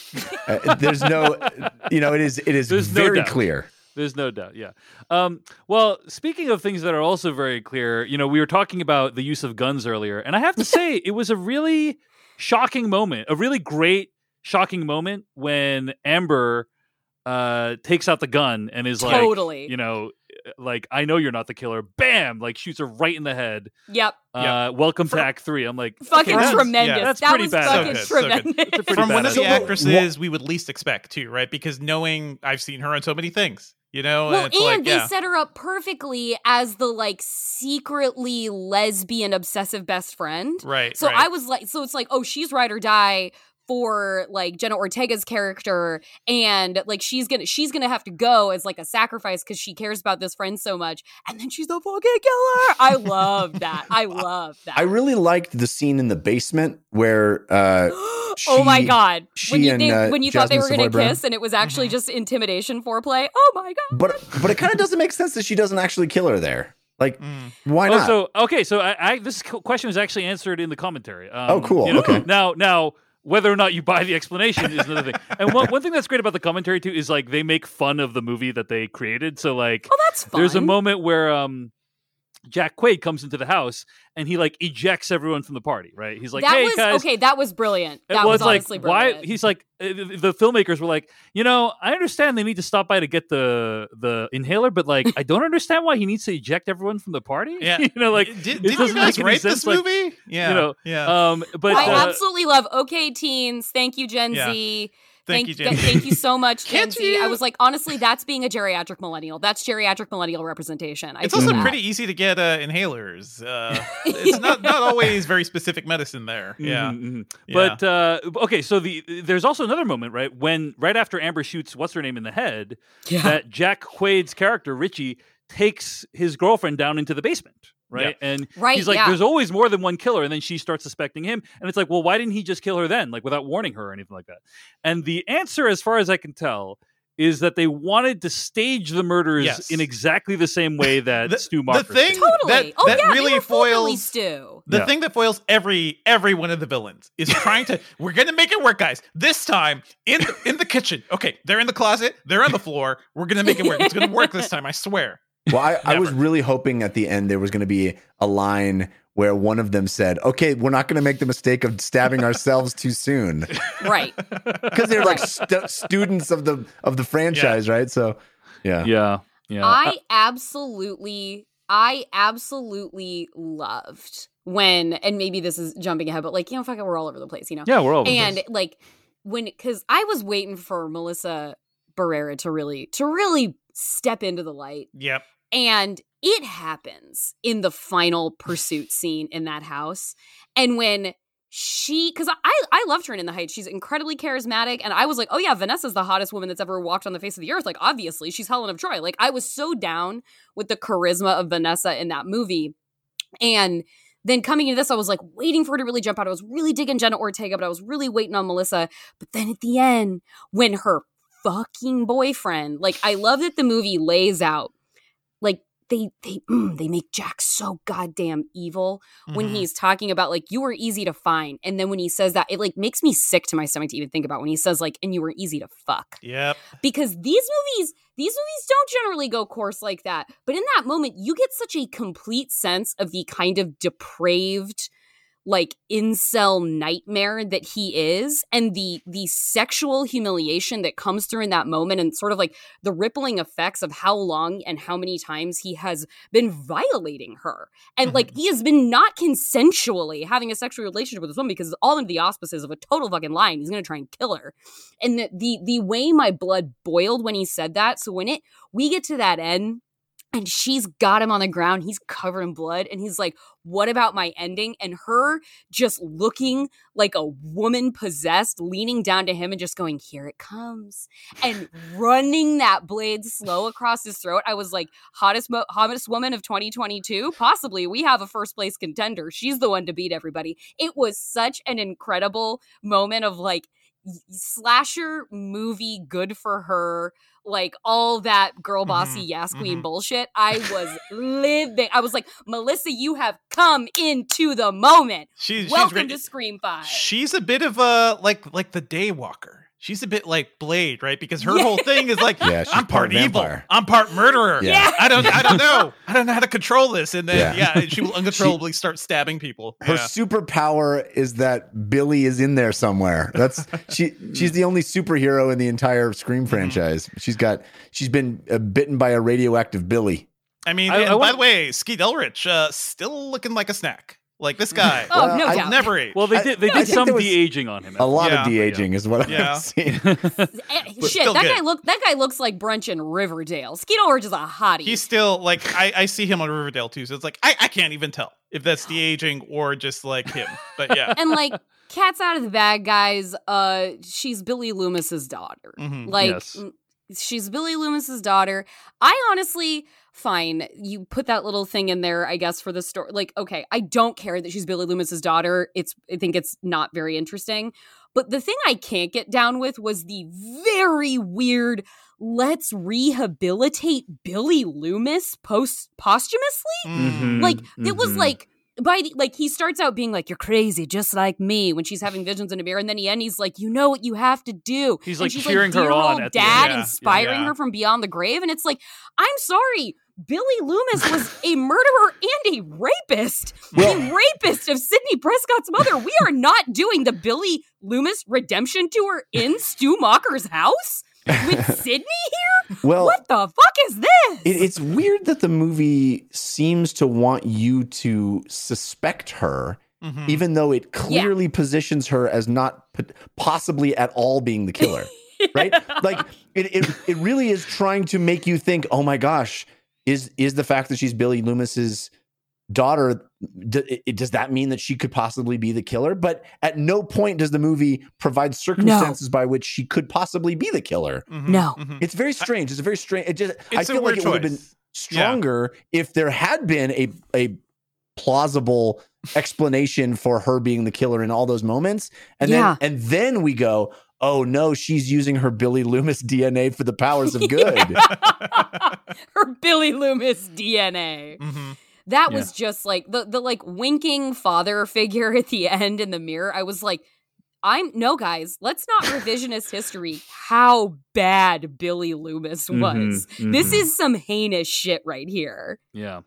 Uh, there's no, [laughs] you know, it is. It is There's very doubt. clear. There's no doubt. Yeah. Um, well, speaking of things that are also very clear, you know, we were talking about the use of guns earlier, and I have to say, it was a really shocking moment, a really great, shocking moment when Amber uh, takes out the gun and is like, totally you know, like I know you're not the killer. Bam! Like shoots her right in the head. yep Uh, welcome to Act Three. I'm like, fucking okay, tremendous yeah, that's that pretty was badass. fucking So good, tremendous It's a pretty From one of the moment. actresses we would least expect too, right? Because knowing I've seen her on so many things, you know, Well, it's and like, they yeah. set her up perfectly as the like secretly lesbian obsessive best friend. right. So right. I was like, so it's like, oh, she's ride or die for like Jenna Ortega's character, and like she's gonna she's gonna have to go as like a sacrifice because she cares about this friend so much, and then she's the fucking killer. I love that. I [laughs] love that. I really liked the scene in the basement where uh, [gasps] oh my god! she When you and, they, uh, when you thought they were gonna kiss and it was actually Mhm. just intimidation foreplay. Oh my god! but but it kind of doesn't make sense that she doesn't actually kill her there. Like, Mm. why Oh, not? so okay, so I, I this question was actually answered in the commentary. Um, Oh, cool. you know, Okay. [laughs] Now, now, whether or not you buy the explanation is another thing. [laughs] And one, one thing that's great about the commentary too is like they make fun of the movie that they created. So like, Oh, that's fun. there's a moment where um, Jack Quaid comes into the house and he like ejects everyone from the party. Right? He's like, that "Hey was guys." okay. That was brilliant. It That was was, like honestly why he's like uh, the the filmmakers were like you know I understand they need to stop by to get the the inhaler but like I don't understand why he needs to eject everyone from the party Yeah. [laughs] you know like did, it did you doesn't guys make write this sense, like, movie? Yeah, you know, yeah. um but I uh, absolutely love OK Teens. Thank you, Gen Yeah. Z. Thank you, Gen Z. Thank you so much, Gen [laughs] Can't Z. I was like, honestly, that's being a geriatric millennial. That's geriatric millennial representation. I it's also that. pretty easy to get uh, inhalers. Uh, [laughs] it's not not always very specific medicine there. Yeah, Mhm, mhm. Yeah. But uh, okay, so the there's also another moment, right? When right after Amber shoots what's her name in the head, Yeah. that Jack Quaid's character Richie takes his girlfriend down into the basement, right? And Right, he's like, yeah. "There's always more than one killer," and then she starts suspecting him, and it's like, "Well, why didn't he just kill her then, like without warning her or anything like that?" And the answer, as far as I can tell. Is that they wanted to stage the murders Yes. in exactly the same way [laughs] that The- Stu the thing- did. totally. that- oh that yeah, really they were formerly foils- Stu. The Yeah. thing that foils every every one of the villains is [laughs] trying to. We're gonna make it work, guys. This time in the, in the kitchen. Okay, they're in the closet. They're on the floor. We're gonna make it work. It's gonna work this time. I swear. Well, I, I was really hoping at the end there was going to be a line where one of them said, "Okay, we're not going to make the mistake of stabbing ourselves too soon," Right. [laughs] because they're like stu- students of the of the franchise, right? So, yeah, Yeah, yeah. I absolutely I absolutely loved when, and maybe this is jumping ahead, but like, you know, fuck it, we're all over the place, you know? Yeah, we're all over the and place. like when because I was waiting for Melissa Barrera to really to really step into the light. Yep. And it happens in the final pursuit scene in that house. And when she because I I loved her in the Heights. She's incredibly charismatic. And I was like, oh yeah, Vanessa's the hottest woman that's ever walked on the face of the earth. Like, obviously, she's Helen of Troy. Like, I was so down with the charisma of Vanessa in that movie. And then coming into this, I was like waiting for her to really jump out. I was really digging Jenna Ortega, but I was really waiting on Melissa. But then at the end, when her fucking boyfriend, like I love that the movie lays out, they they mm, they make Jack so goddamn evil when Mhm. he's talking about like you were easy to find, and then when he says that, it like makes me sick to my stomach to even think about when he says like and you were easy to fuck Yep. because these movies these movies don't generally go coarse like that but in that moment you get such a complete sense of the kind of depraved like incel nightmare that he is and the the sexual humiliation that comes through in that moment and sort of like the rippling effects of how long and how many times he has been violating her. And like [laughs] he has been not consensually having a sexual relationship with this woman because it's all under the auspices of a total fucking lie and he's gonna try and kill her. And the the, the way my blood boiled when he said that so when it we get to that end and she's got him on the ground he's covered in blood and he's like what about my ending? And her just looking like a woman possessed leaning down to him and just going here it comes and running that blade slow across his throat. I was like hottest mo- hottest woman of 2022 possibly. We have a first place contender. She's the one to beat everybody. It was such an incredible moment of like slasher movie good for her like all that girl bossy Mhm, yes queen mhm. bullshit i was [laughs] living i was like melissa you have come into the moment She's she's welcome great. to scream 5 She's a bit of a like like the Daywalker. She's a bit like Blade, right? Because her Yeah. whole thing is like, [laughs] Yeah, I'm part, part evil, vampire. I'm part murderer. Yeah. I don't, I don't [laughs] know, I don't know how to control this. And then, Yeah. yeah, she will [laughs] uncontrollably start stabbing people. Her yeah. superpower is that Billy is in there somewhere. That's she. She's the only superhero in the entire Scream Mm-hmm. franchise. She's got. She's been uh, bitten by a radioactive Billy. I mean, I- and I by wanna- the way, Skeet Ulrich uh, still looking like a snack. Like this guy, oh Well, no I- doubt never ate. Well, they did. They I did think some de aging on him. A lot Yeah. of de aging is what Yeah. I've [laughs] seen. [laughs] Eh, shit still that good. guy look that guy looks like brunch in riverdale skeet ulrich is a hottie He's still like I, I see him on Riverdale too, so it's like I, I can't even tell if that's de aging or just like him. But yeah, and like cat's out of the bag guys uh she's billy loomis's daughter Mhm. like Yes. she's billy loomis's daughter i honestly fine you put that little thing in there i guess for the story like okay i don't care that she's billy loomis's daughter it's i think it's not very interesting but the thing i can't get down with was the very weird let's rehabilitate billy loomis post posthumously Mm. like it was mhm. like by the, like he starts out being like you're crazy just like me when she's having visions in a mirror and then he end he's like you know what you have to do He's, And like, she's cheering her dear on old at the dad. Yeah, inspiring yeah. her from beyond the grave and it's like i'm sorry billy loomis was a murderer and a rapist Well- the rapist of sidney prescott's mother we are not doing the billy loomis redemption tour in stu Macher's house with [laughs] sidney here well, what the fuck is this it, it's weird that the movie seems to want you to suspect her, Mhm. even though it clearly positions her as not p- possibly at all being the killer. right? [laughs] Like it, it it really is trying to make you think, oh my gosh, is is the fact that she's Billy Loomis's daughter d- it, does that mean that she could possibly be the killer? But at no point does the movie provide circumstances by which she could possibly be the killer. Mhm. No. Mhm. It's very strange. It's a very strange. It just I It's a feel like weird it would have been choice. stronger if there had been a a plausible explanation for her being the killer in all those moments and Yeah. then and then we go oh no she's using her billy loomis dna for the powers of good. [laughs] [laughs] Her billy loomis dna Mhm. that was just like the the like winking father [laughs] figure at the end in the mirror. I was like i'm no guys let's not revisionist history. How bad billy loomis was. Mhm, this mhm. is some heinous shit right here. Yeah,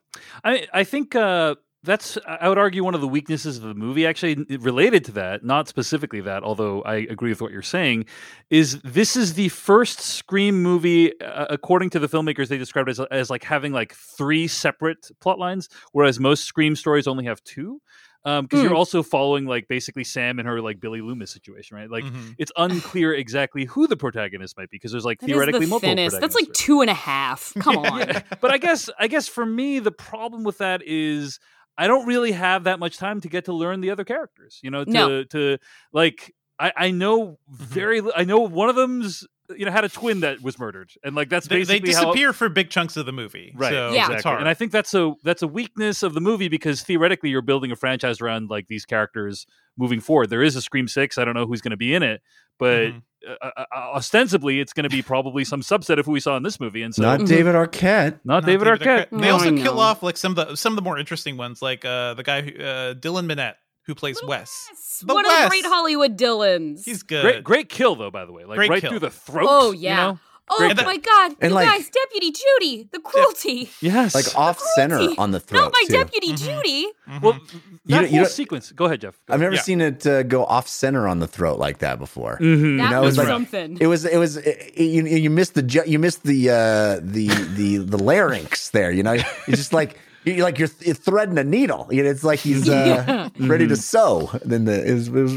I I think uh, that's I would argue one of the weaknesses of the movie actually related to that, not specifically that, although I agree with what you're saying, is this is the first Scream movie uh, according to the filmmakers they described it as as like having like three separate plot lines whereas most Scream stories only have two. Um, because Hmm. you're also following like basically Sam and her like Billy Loomis situation, right? Like Mhm. it's unclear exactly who the protagonist might be because there's like That theoretically the multiple. That's like two and a half. Come [laughs] on. Yeah, but I guess I guess for me the problem with that is I don't really have that much time to get to learn the other characters. You know, to No. to like I I know very I know one of them's you know had a twin that was murdered and like that's They, they basically how disappear for big chunks of the movie. Right, So Yeah. it's exactly. hard. And I think that's a that's a weakness of the movie because theoretically you're building a franchise around like these characters moving forward. There is a Scream Six. I don't know who's going to be in it, but Mhm. Uh, uh, uh, ostensibly it's going to be probably some subset of who we saw in this movie, and so Not Mhm. David Arquette. not David, Arquette. They No, also kill off like some of the some of the more interesting ones, like uh, the guy who uh, Dylan Minnette who plays Wes. Yes, The One of the great Hollywood Dylans. He's good. Great, great kill though. By the way, like Great right kill. through the throat. Oh, you yeah. know? Oh great- my God! And, you like- guys, Deputy Judy, the cruelty. Yes. Like off center on the [laughs] throat. Not my too. Deputy Mhm. Judy. Mhm. well, You that don't- you whole don't- sequence. Go ahead, Jeff. Go I've never Yeah. seen it uh, go off center on the throat like that before. Mhm. That know, was it's like- something. It was it was it, you you missed the ju- you missed the uh the the the larynx there you know [laughs] it's just like You're like you're, th- threading a needle you know it's like he's uh, [laughs] ready to sew then the it was, it was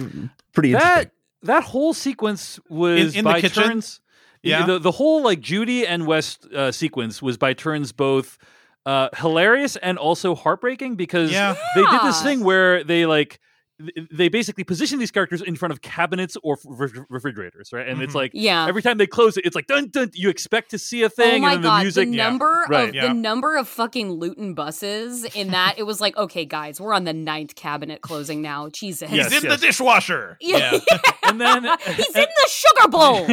pretty that interesting that whole sequence was In- in the kitchen? turns. Yeah. the, the whole like Judy and Wes uh, sequence was by turns both uh, hilarious and also heartbreaking because Yeah. they did this thing where they like th- they basically position these characters in front of cabinets or refrigerators, right? And it's Mhm. like Yeah. every time they close it, it's like dun dun. You expect to see a thing, oh my and then god, the music. the Yeah. number Right. of Yeah. the number of fucking Lewton buses in that it was like, okay, guys, we're on the ninth cabinet closing now. Jesus. He's Yes, in yes. the dishwasher. Yeah. and then [laughs] He's in the sugar bowl.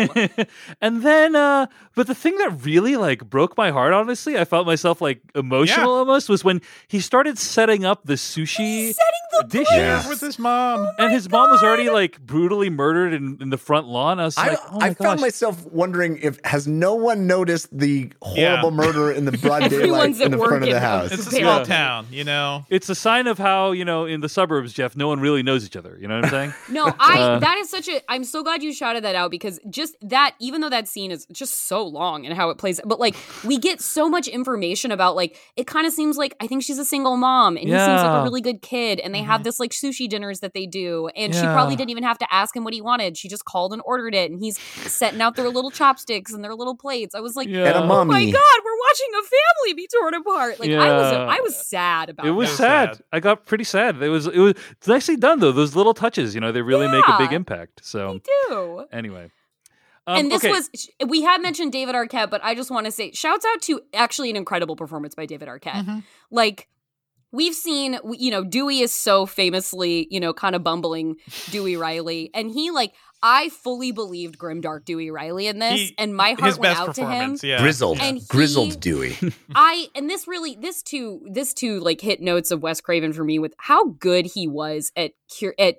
[laughs] and then uh but the thing that really like broke my heart honestly i felt myself like emotional almost was when he started setting up the sushi Setting the dishes Yeah. With his mom. and his mom was already like brutally murdered in, in the front lawn i was I, like oh my I found myself wondering if has no one noticed the horrible Yeah. murder in the broad [laughs] daylight Everyone's in at the work front of in the the- house. It's a Yeah. small town, you know. it's a sign of how you know in the suburbs jeff no one really knows each other you know what i'm saying [laughs] No, I Uh, that is such a I'm so glad you shouted that out because just that even though that scene is just so long and how it plays but like we get so much information about like it kind of seems like I think she's a single mom and he seems like Yeah. a really good kid and they have this like sushi dinners that they do and she probably didn't even have to ask him what he wanted. She just called and ordered it and he's setting out their little chopsticks and their little plates. I was like, Yeah. And a "Oh my god, we're watching a family be torn apart." Like I was I was sad about it was was sad. sad. I got pretty sad. It was it was it's nicely done though. Those little touches, you know, they really make a big impact. So that too. anyway, um, and this okay. was we had mentioned David Arquette, but I just want to say shouts out to actually an incredible performance by David Arquette. Mhm. Like we've seen, you know, Dewey is so famously, you know, kind of bumbling Dewey Riley, [laughs] and he like I fully believed grimdark Dewey Riley in this, He- and my heart went out to him. yeah. Grizzled, And he- grizzled Dewey. [laughs] I and this really this too this too like hit notes of Wes Craven for me with how good he was at cure at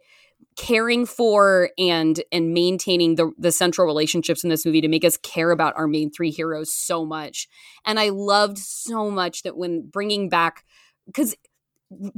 caring for and and maintaining the the central relationships in this movie to make us care about our main three heroes so much. And I loved so much that when bringing back because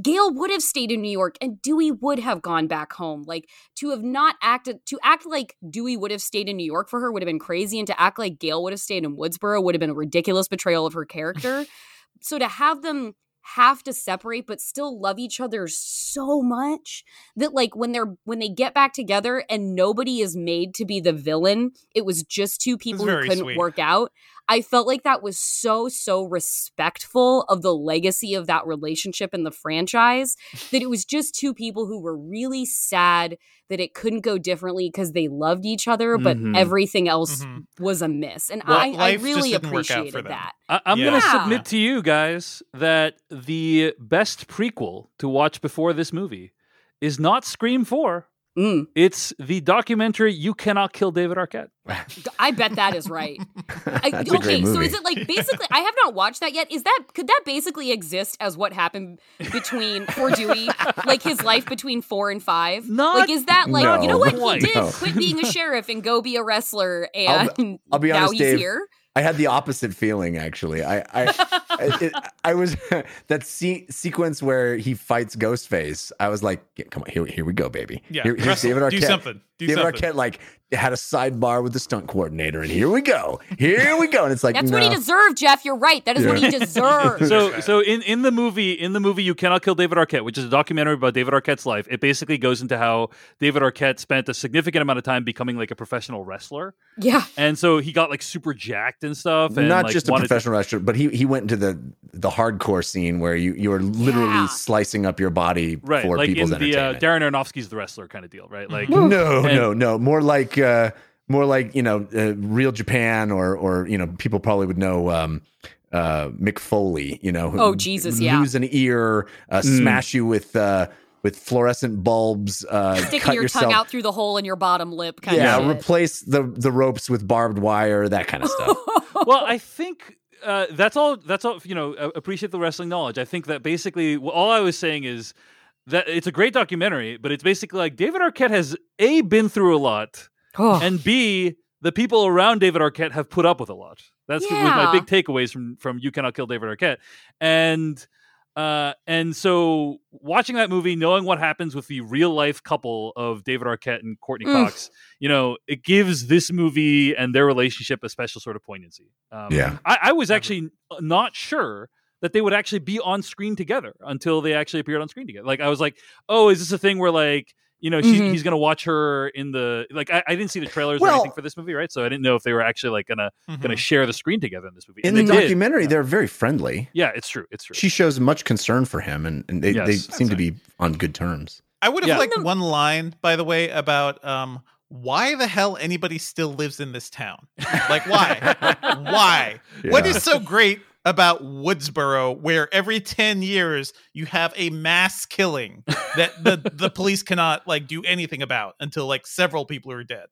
Gale would have stayed in New York and Dewey would have gone back home. Like to have not acted to act like Dewey would have stayed in New York for her would have been crazy, and to act like Gail would have stayed in Woodsboro would have been a ridiculous betrayal of her character. [laughs] so to have them have to separate but still love each other so much that like when they're when they get back together and nobody is made to be the villain it was just two people who couldn't sweet. work out i felt like that was so so respectful of the legacy of that relationship in the franchise that it was just two people who were really sad that it couldn't go differently because they loved each other but Mhm. everything else Mhm. was amiss and Well, I, I really didn't work out for appreciated that I- I'm Yeah. going to submit to you guys that the best prequel to watch before this movie is not Scream 4. Mm, It's the documentary You Cannot Kill David Arquette. [laughs] i bet that is right [laughs] I, That's a okay, great movie. so is it like basically? I have not watched that yet. Is that could that basically exist as what happened between for Dewey, like his life between four and five? Not- like is that like you know what he did? No. Quit being a sheriff and go be a wrestler, I'll and I'll be now he's Dave. here. I had the opposite feeling actually. I I [laughs] I, it, I was [laughs] that se- sequence where he fights Ghostface. I was like, "Yeah, come on, here, here we go, baby. Yeah, Here- here's wrestle. David Arquette. Do something. [laughs] Do David something. Arquette like had a sidebar with the stunt coordinator, and here we go, here we go. And it's like, That's what he deserved, Jeff. You're right. That is what he [laughs] deserved. So, so in, in the movie, in the movie, you cannot kill David Arquette, which is a documentary about David Arquette's life. It basically goes into how David Arquette spent a significant amount of time becoming like a professional wrestler, yeah. and so he got like super jacked and stuff. And, Not like, just a wanted to- professional wrestler, but he he went into the the hardcore scene where you you are literally Yeah. slicing up your body right? for like in people's the uh, entertainment. Darren Aronofsky's the wrestler kind of deal, right? Like No, And- no, no. More like uh, more like you know, uh, real Japan, or or you know, people probably would know um, uh, Mick Foley. You know, who Oh, Jesus, yeah. lose an ear, uh, Mm. smash you with uh, with fluorescent bulbs, uh, Sticking cut your yourself. tongue out through the hole in your bottom lip kind yeah, of shit. replace the the ropes with barbed wire, that kind of stuff. [laughs] well, I think uh, that's all. That's all. You know, uh, appreciate the wrestling knowledge. I think that basically all I was saying is that it's a great documentary, but it's basically like David Arquette has a been through a lot, Oh. and b the people around David Arquette have put up with a lot. That's was my big takeaways from from You Cannot Kill David Arquette, and. Uh, and so watching that movie, knowing what happens with the real life couple of David Arquette and Courteney Mm. Cox, you know, it gives this movie and their relationship a special sort of poignancy. Um, Yeah. I, I was actually not sure that they would actually be on screen together until they actually appeared on screen together. Like I was like, oh, is this a thing where like you know she, Mhm. he's gonna watch her in the like I, I didn't see the trailers or anything for this movie, right? So I didn't know if they were actually like gonna gonna share the screen together in this movie. In the did. documentary, they're very friendly. yeah, it's true. It's true. She shows much concern for him, and, and they, they Yes. seem to be on good terms. I would have Yeah. liked one line, by the way, about um why the hell anybody still lives in this town. Like why? [laughs] why? What Yeah. is so great about Woodsboro where every 10 years you have a mass killing that the the [laughs] police cannot like do anything about until like several people are dead.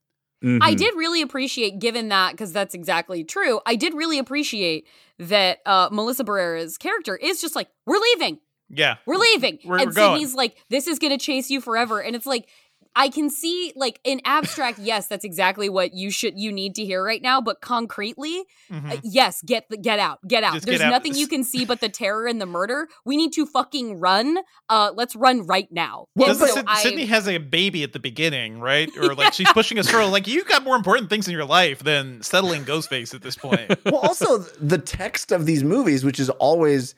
I Mhm. did really appreciate, given that, because that's exactly true. I did really appreciate that uh, Melissa Barrera's character is just like, "We're leaving, Yeah. we're leaving," We're- and we're going. Sidney's like, "This is gonna chase you forever," and it's like. I can see, like in abstract, yes, that's exactly what you should you need to hear right now. But concretely, Mhm. uh, yes, get the get out, get out. Just There's get out. nothing you can see but the terror and the murder. We need to fucking run. Uh, let's run right now. Well, so Syd- I- Sidney has a baby at the beginning, right? [laughs] Or like she's pushing a stroller. Like you got more important things in your life than settling Ghostface at this point. [laughs] well, also the text of these movies, which is always,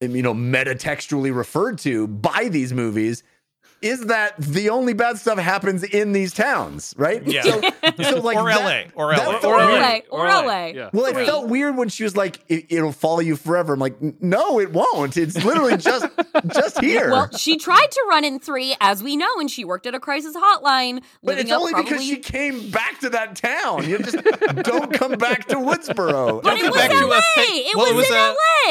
you know, metatextually referred to by these movies, is that the only bad stuff happens in these towns, right? Yeah. So, so [laughs] like or that- LA. Or LA. felt- or LA. LA, or Or LA. LA, yeah. well, it Three. felt weird when she was like, it, "It'll follow you forever." I'm like, "No, it won't. It's literally just [laughs] just here." Well, she tried to run in three, as we know, and she worked at a crisis hotline. but it's up only probably... because she came back to that town. You just [laughs] don't come back to Woodsboro. But Don't it come was back to LA. a fa- It well, was it in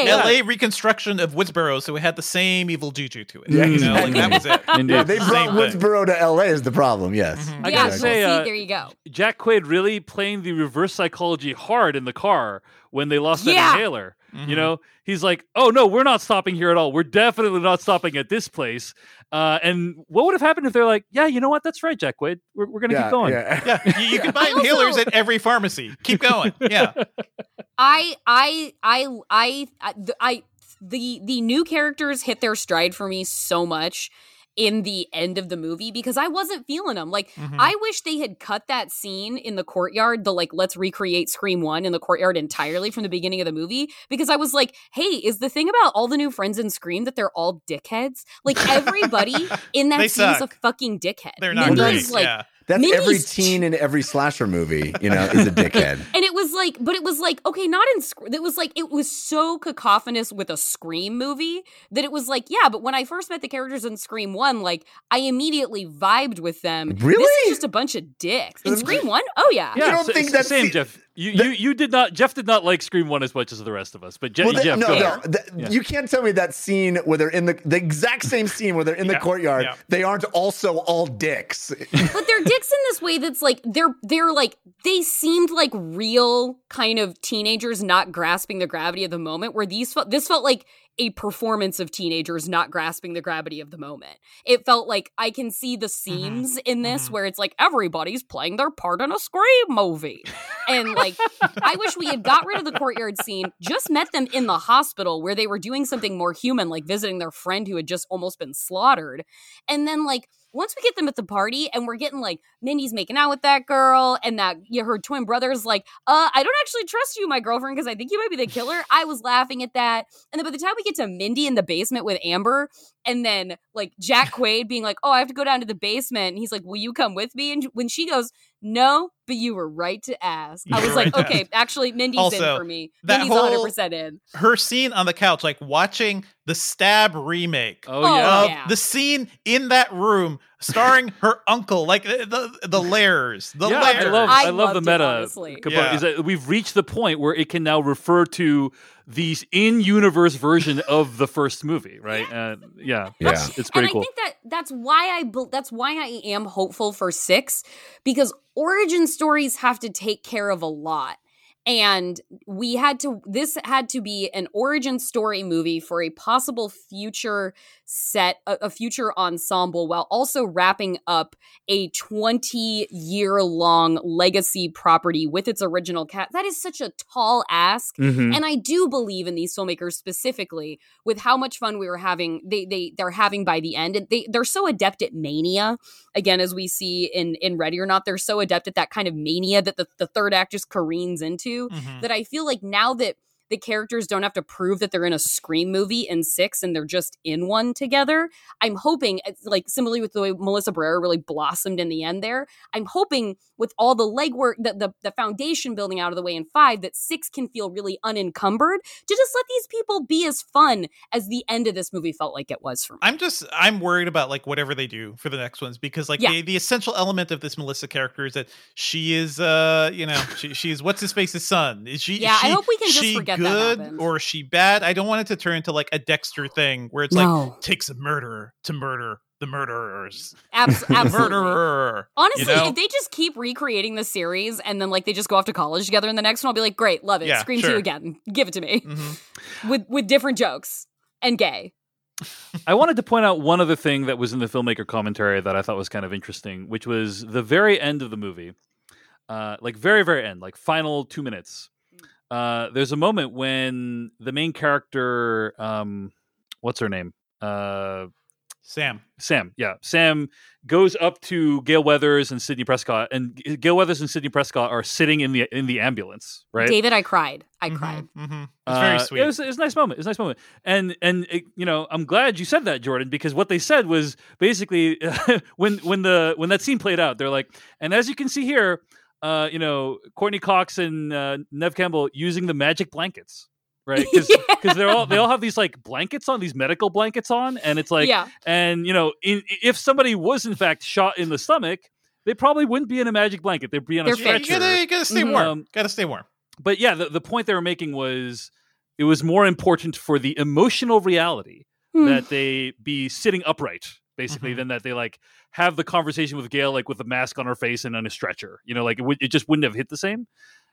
was a LA. LA reconstruction of Woodsboro, so it had the same evil juju to it. Yeah, you know, like that was it. Indeed. Yeah, they brought thing. Woodsboro to LA is the problem. Yes. I yeah, gotta well, say, see, uh, there you go. Jack Quaid really playing the reverse psychology hard in the car when they lost that Yeah. inhaler. Mhm. You know, he's like, "Oh no, we're not stopping here at all. We're definitely not stopping at this place." Uh, and what would have happened if they're like, "Yeah, you know what? That's right, Jack Quaid. We're, we're gonna keep going." Yeah. Yeah, you, you can buy I [laughs] also- inhalers at every pharmacy. Keep going. Yeah. [laughs] I, I, I, I, I, I, the the new characters hit their stride for me so much in the end of the movie because I wasn't feeling them. Like Mhm. I wish they had cut that scene in the courtyard, the like let's recreate Scream 1 in the courtyard entirely from the beginning of the movie because I was like, "Hey, is the thing about all the new friends in Scream that they're all dickheads? Like everybody [laughs] in that scene is a fucking dickhead." They're not great. like yeah. That's Mindy's every ch- teen in every slasher movie, you know, is a dickhead. [laughs] And it was like, but it was like, okay, not in, Sc- it was like, it was so cacophonous with a Scream movie that it was like, yeah, but when I first met the characters in Scream 1, like, I immediately vibed with them. Really? This is just a bunch of dicks. In Scream 1? Oh, yeah. Yeah, don't sa- think sa- that's same, the- Jeff. You, that- you you did not. Jeff did not like Scream One as much as the rest of us. But Je- Well, that- Jeff, no, no, ahead. th- Yeah. you can't tell me that scene where they're in the the exact same scene where they're in the courtyard. yeah. They aren't also all dicks. [laughs] But they're dicks in this way that's like, they're, they're like, they seemed like real kind of teenagers not grasping the gravity of the moment where these felt, this felt like a performance of teenagers not grasping the gravity of the moment. It felt like I can see the scenes in this Mhm. where it's like everybody's playing their part in a Scream movie. And like I wish we had got rid of the courtyard scene, just met them in the hospital where they were doing something more human, like visiting their friend who had just almost been slaughtered. And then like once we get them at the party and we're getting like Mindy's making out with that girl and that you her twin brother's like, uh, I don't actually trust you, my girlfriend, because I think you might be the killer. I was laughing at that. And then by the time we get to Mindy in the basement with Amber, and then like Jack Quaid being like, Oh, I have to go down to the basement. And he's like, Will you come with me? And when she goes, No, but you were right to ask. I was like, Okay, actually Mindy's Also, in for me. that Mindy's whole- 100% in. Her scene on the couch, like watching the Stab remake. Oh, Oh, yeah. of yeah. the scene in that room starring [laughs] her uncle, like the the, the layers, the yeah, layers. I love I I, love the loved it, meta honestly. Yeah. Is that we've reached the point where it can now refer to these in-universe version of the first movie, right? And uh, yeah, Yeah. it's, it's and pretty I think that that's why I bel- that's why I am hopeful for 6 because origin stories have to take care of a lot. And we had to this had to be an origin story movie for a possible future set a, a future ensemble while also wrapping up a 20 year long legacy property with its original cast. That is such a tall ask. Mhm. And I do believe in these filmmakers specifically with how much fun we were having. They they they're having by the end, and they they're so adept at mania. Again, as we see in in Ready or Not, they're so adept at that kind of mania that the, the third act just careens into. Mhm. That I feel like now that the characters don't have to prove that they're in a Scream movie in six and they're just in one together. I'm hoping, like similarly with the way Melissa Barrera really blossomed in the end there, I'm hoping with all the legwork, the, the, the foundation building out of the way in five, that six can feel really unencumbered to just let these people be as fun as the end of this movie felt like it was for me. I'm just I'm worried about like whatever they do for the next ones because like Yeah. the, the essential element of this Melissa character is that she is uh you know she, she's what's his face's son is she Yeah, is I hope we can just she forget that good happened. or is she bad I don't want it to turn into like a Dexter thing where it's No. like takes a murderer to murder the murderers Abs- [laughs] absolutely. murderer Honestly, you know? if they just keep recreating the series and then like they just go off to college together in the next one, I'll be like, great, love it. Yeah, Scream sure. two again. Give it to me. Mhm. [laughs] With with different jokes and gay. I wanted to point out one other thing that was in the filmmaker commentary that I thought was kind of interesting, which was the very end of the movie, uh, like very very end, like final two minutes. Uh, there's a moment when the main character, um, what's her name? Uh, Sam Sam, yeah, Sam goes up to Gale Weathers and Sidney Prescott, and Gale Weathers and Sidney Prescott are sitting in the in the ambulance, right? David, I cried. I Mhm, cried. mhm. it's very Uh, sweet It was, it was a nice moment. It was a nice moment. And and it, you know, I'm glad you said that, Jordan, because what they said was basically [laughs] when when the when that scene played out, they're like, and as you can see here, uh, you know, Courteney Cox and uh, Neve Campbell using the magic blankets. Right, because [laughs] Yeah. they're all they all have these like blankets on, these medical blankets on, and it's like, yeah. and you know, in, if somebody was in fact shot in the stomach, they probably wouldn't be in a magic blanket; they'd be on a They're Yeah, you stretcher. gotta, you gotta stay warm Um, gotta stay warm but yeah, the, the point they were making was it was more important for the emotional reality Hmm. that they be sitting upright, basically, Mhm. than that they like have the conversation with Gale like with a mask on her face and on a stretcher. You know, like it, would, it just wouldn't have hit the same.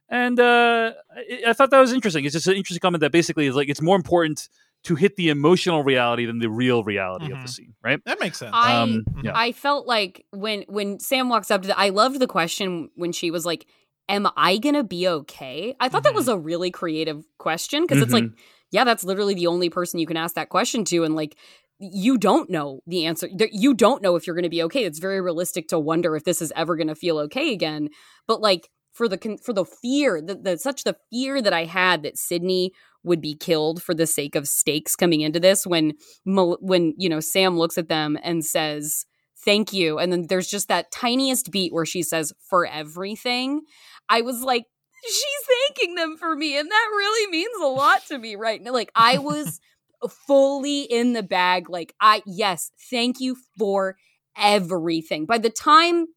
And uh, I, I thought that was interesting. It's just an interesting comment that basically is like it's more important to hit the emotional reality than the real reality of the Mhm. scene, right? that makes sense I um, yeah. I felt like when when Sam walks up to the I loved the question when she was like, Am I gonna be okay? I thought that Mhm. was a really creative question because it's like, yeah, that's literally the only person you can ask that question to, and like you don't know the answer. You don't know if you're gonna be okay. It's very realistic to wonder if this is ever gonna feel okay again. But like for the for the fear, the, the such the fear that I had that Sidney would be killed for the sake of stakes coming into this when when you know Sam looks at them and says thank you and then there's just that tiniest beat where she says for everything i was like she's thanking them for me and that really means a lot to me right now like i was [laughs] fully in the bag like i yes thank you for everything. By the time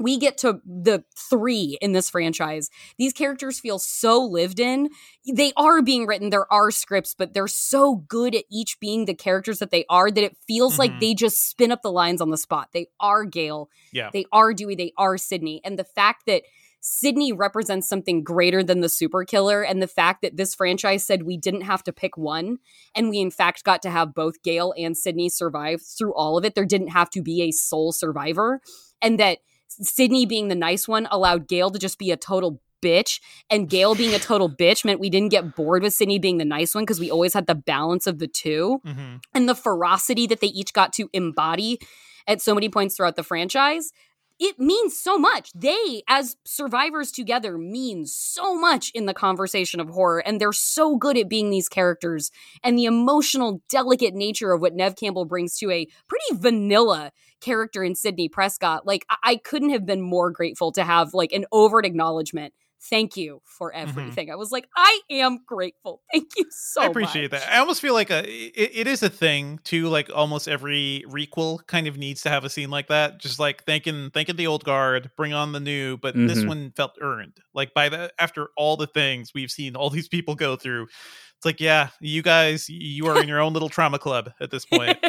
we get to the three in this franchise these characters feel so lived in. They are being written there are scripts but they're so good at each being the characters that they are that it feels Mhm. like they just spin up the lines on the spot. They are gale. Yeah. They are dewey. They are sidney. And the fact that Sidney represents something greater than the super killer. And the fact that this franchise said we didn't have to pick one, and we in fact got to have both Gale and Sidney survive through all of it. There didn't have to be a sole survivor. And that Sidney being the nice one allowed Gale to just be a total bitch. And Gale being a total bitch meant we didn't get bored with Sidney being the nice one because we always had the balance of the two hmm and the ferocity that they each got to embody at so many points throughout the franchise it means so much. They as survivors together mean so much in the conversation of horror and they're so good at being these characters and the emotional delicate nature of what neve campbell brings to a pretty vanilla character in sidney prescott. Like i, I couldn't have been more grateful to have like an overt acknowledgement thank you for everything i was like i am grateful thank you so I appreciate much. that. I almost feel like a it, it is a thing too. Like almost every requel kind of needs to have a scene like that. Just like thanking thanking the old guard, bring on the new. But this Mhm. one felt earned. Like by the after all the things we've seen all these people go through, it's like yeah, you guys, you are in your own little trauma club at this point. [laughs]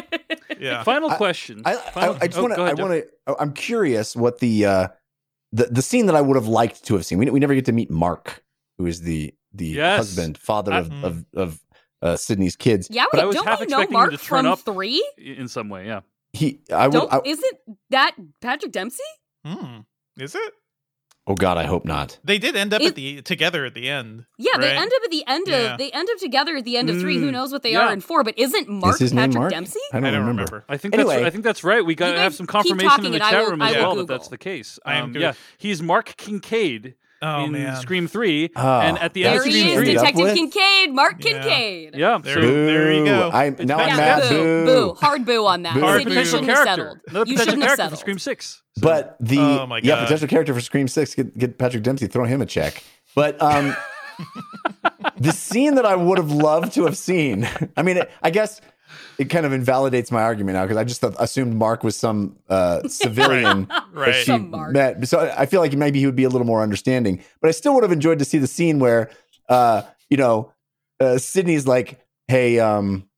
Yeah. Final I- question. I, Final- I, I just oh, want to. I want to. I'm curious what the uh, the the scene that I would have liked to have seen. We we never get to meet Mark, who is the the Yes. husband, father I- of of, of uh, Sidney's kids. Yeah, But wait, I was don't half we know expecting him Mark to turn from up- three? in some way. Yeah. He. I would. Don't I, isn't that Patrick Dempsey? Hmm. Is it? Oh God, I hope not. They did end up It- at the together at the end. Yeah, they end up at the end Yeah. of they end up together at the end of three. Who Mm, knows what they yeah. are in four? But isn't Mark is Patrick Mark? Dempsey? I don't, I don't remember. remember. I think Anyway. that's I think that's right. We got to have some confirmation in the chat will- room as will well that that's the case. I am Um, good. yeah, he's Mark Kincaid Oh in man. Scream Three, Oh, and at the end There of that's he Scream is, what Three, you ended up Detective? Kincaid, Mark Yeah. Kincaid. yeah, There- so there you go. I'm now I'm to Yeah, mad. back. boo, boo, hard boo on that. Boo. Or a you potential shouldn't have character, settled. another You potential shouldn't have character for. Scream Six. So- But the Oh my yeah potential character for Scream Six get, get Patrick Dempsey throw him a check. But um, [laughs] the scene that I would have loved to have seen. I mean, I guess it kind of invalidates my argument now because I just thought, assumed Mark was some uh, [laughs] civilian [laughs] that Right. she Some met. So I feel like maybe he would be a little more understanding. But I still would have enjoyed to see the scene where, uh, you know, uh, Sidney's like, "Hey, um,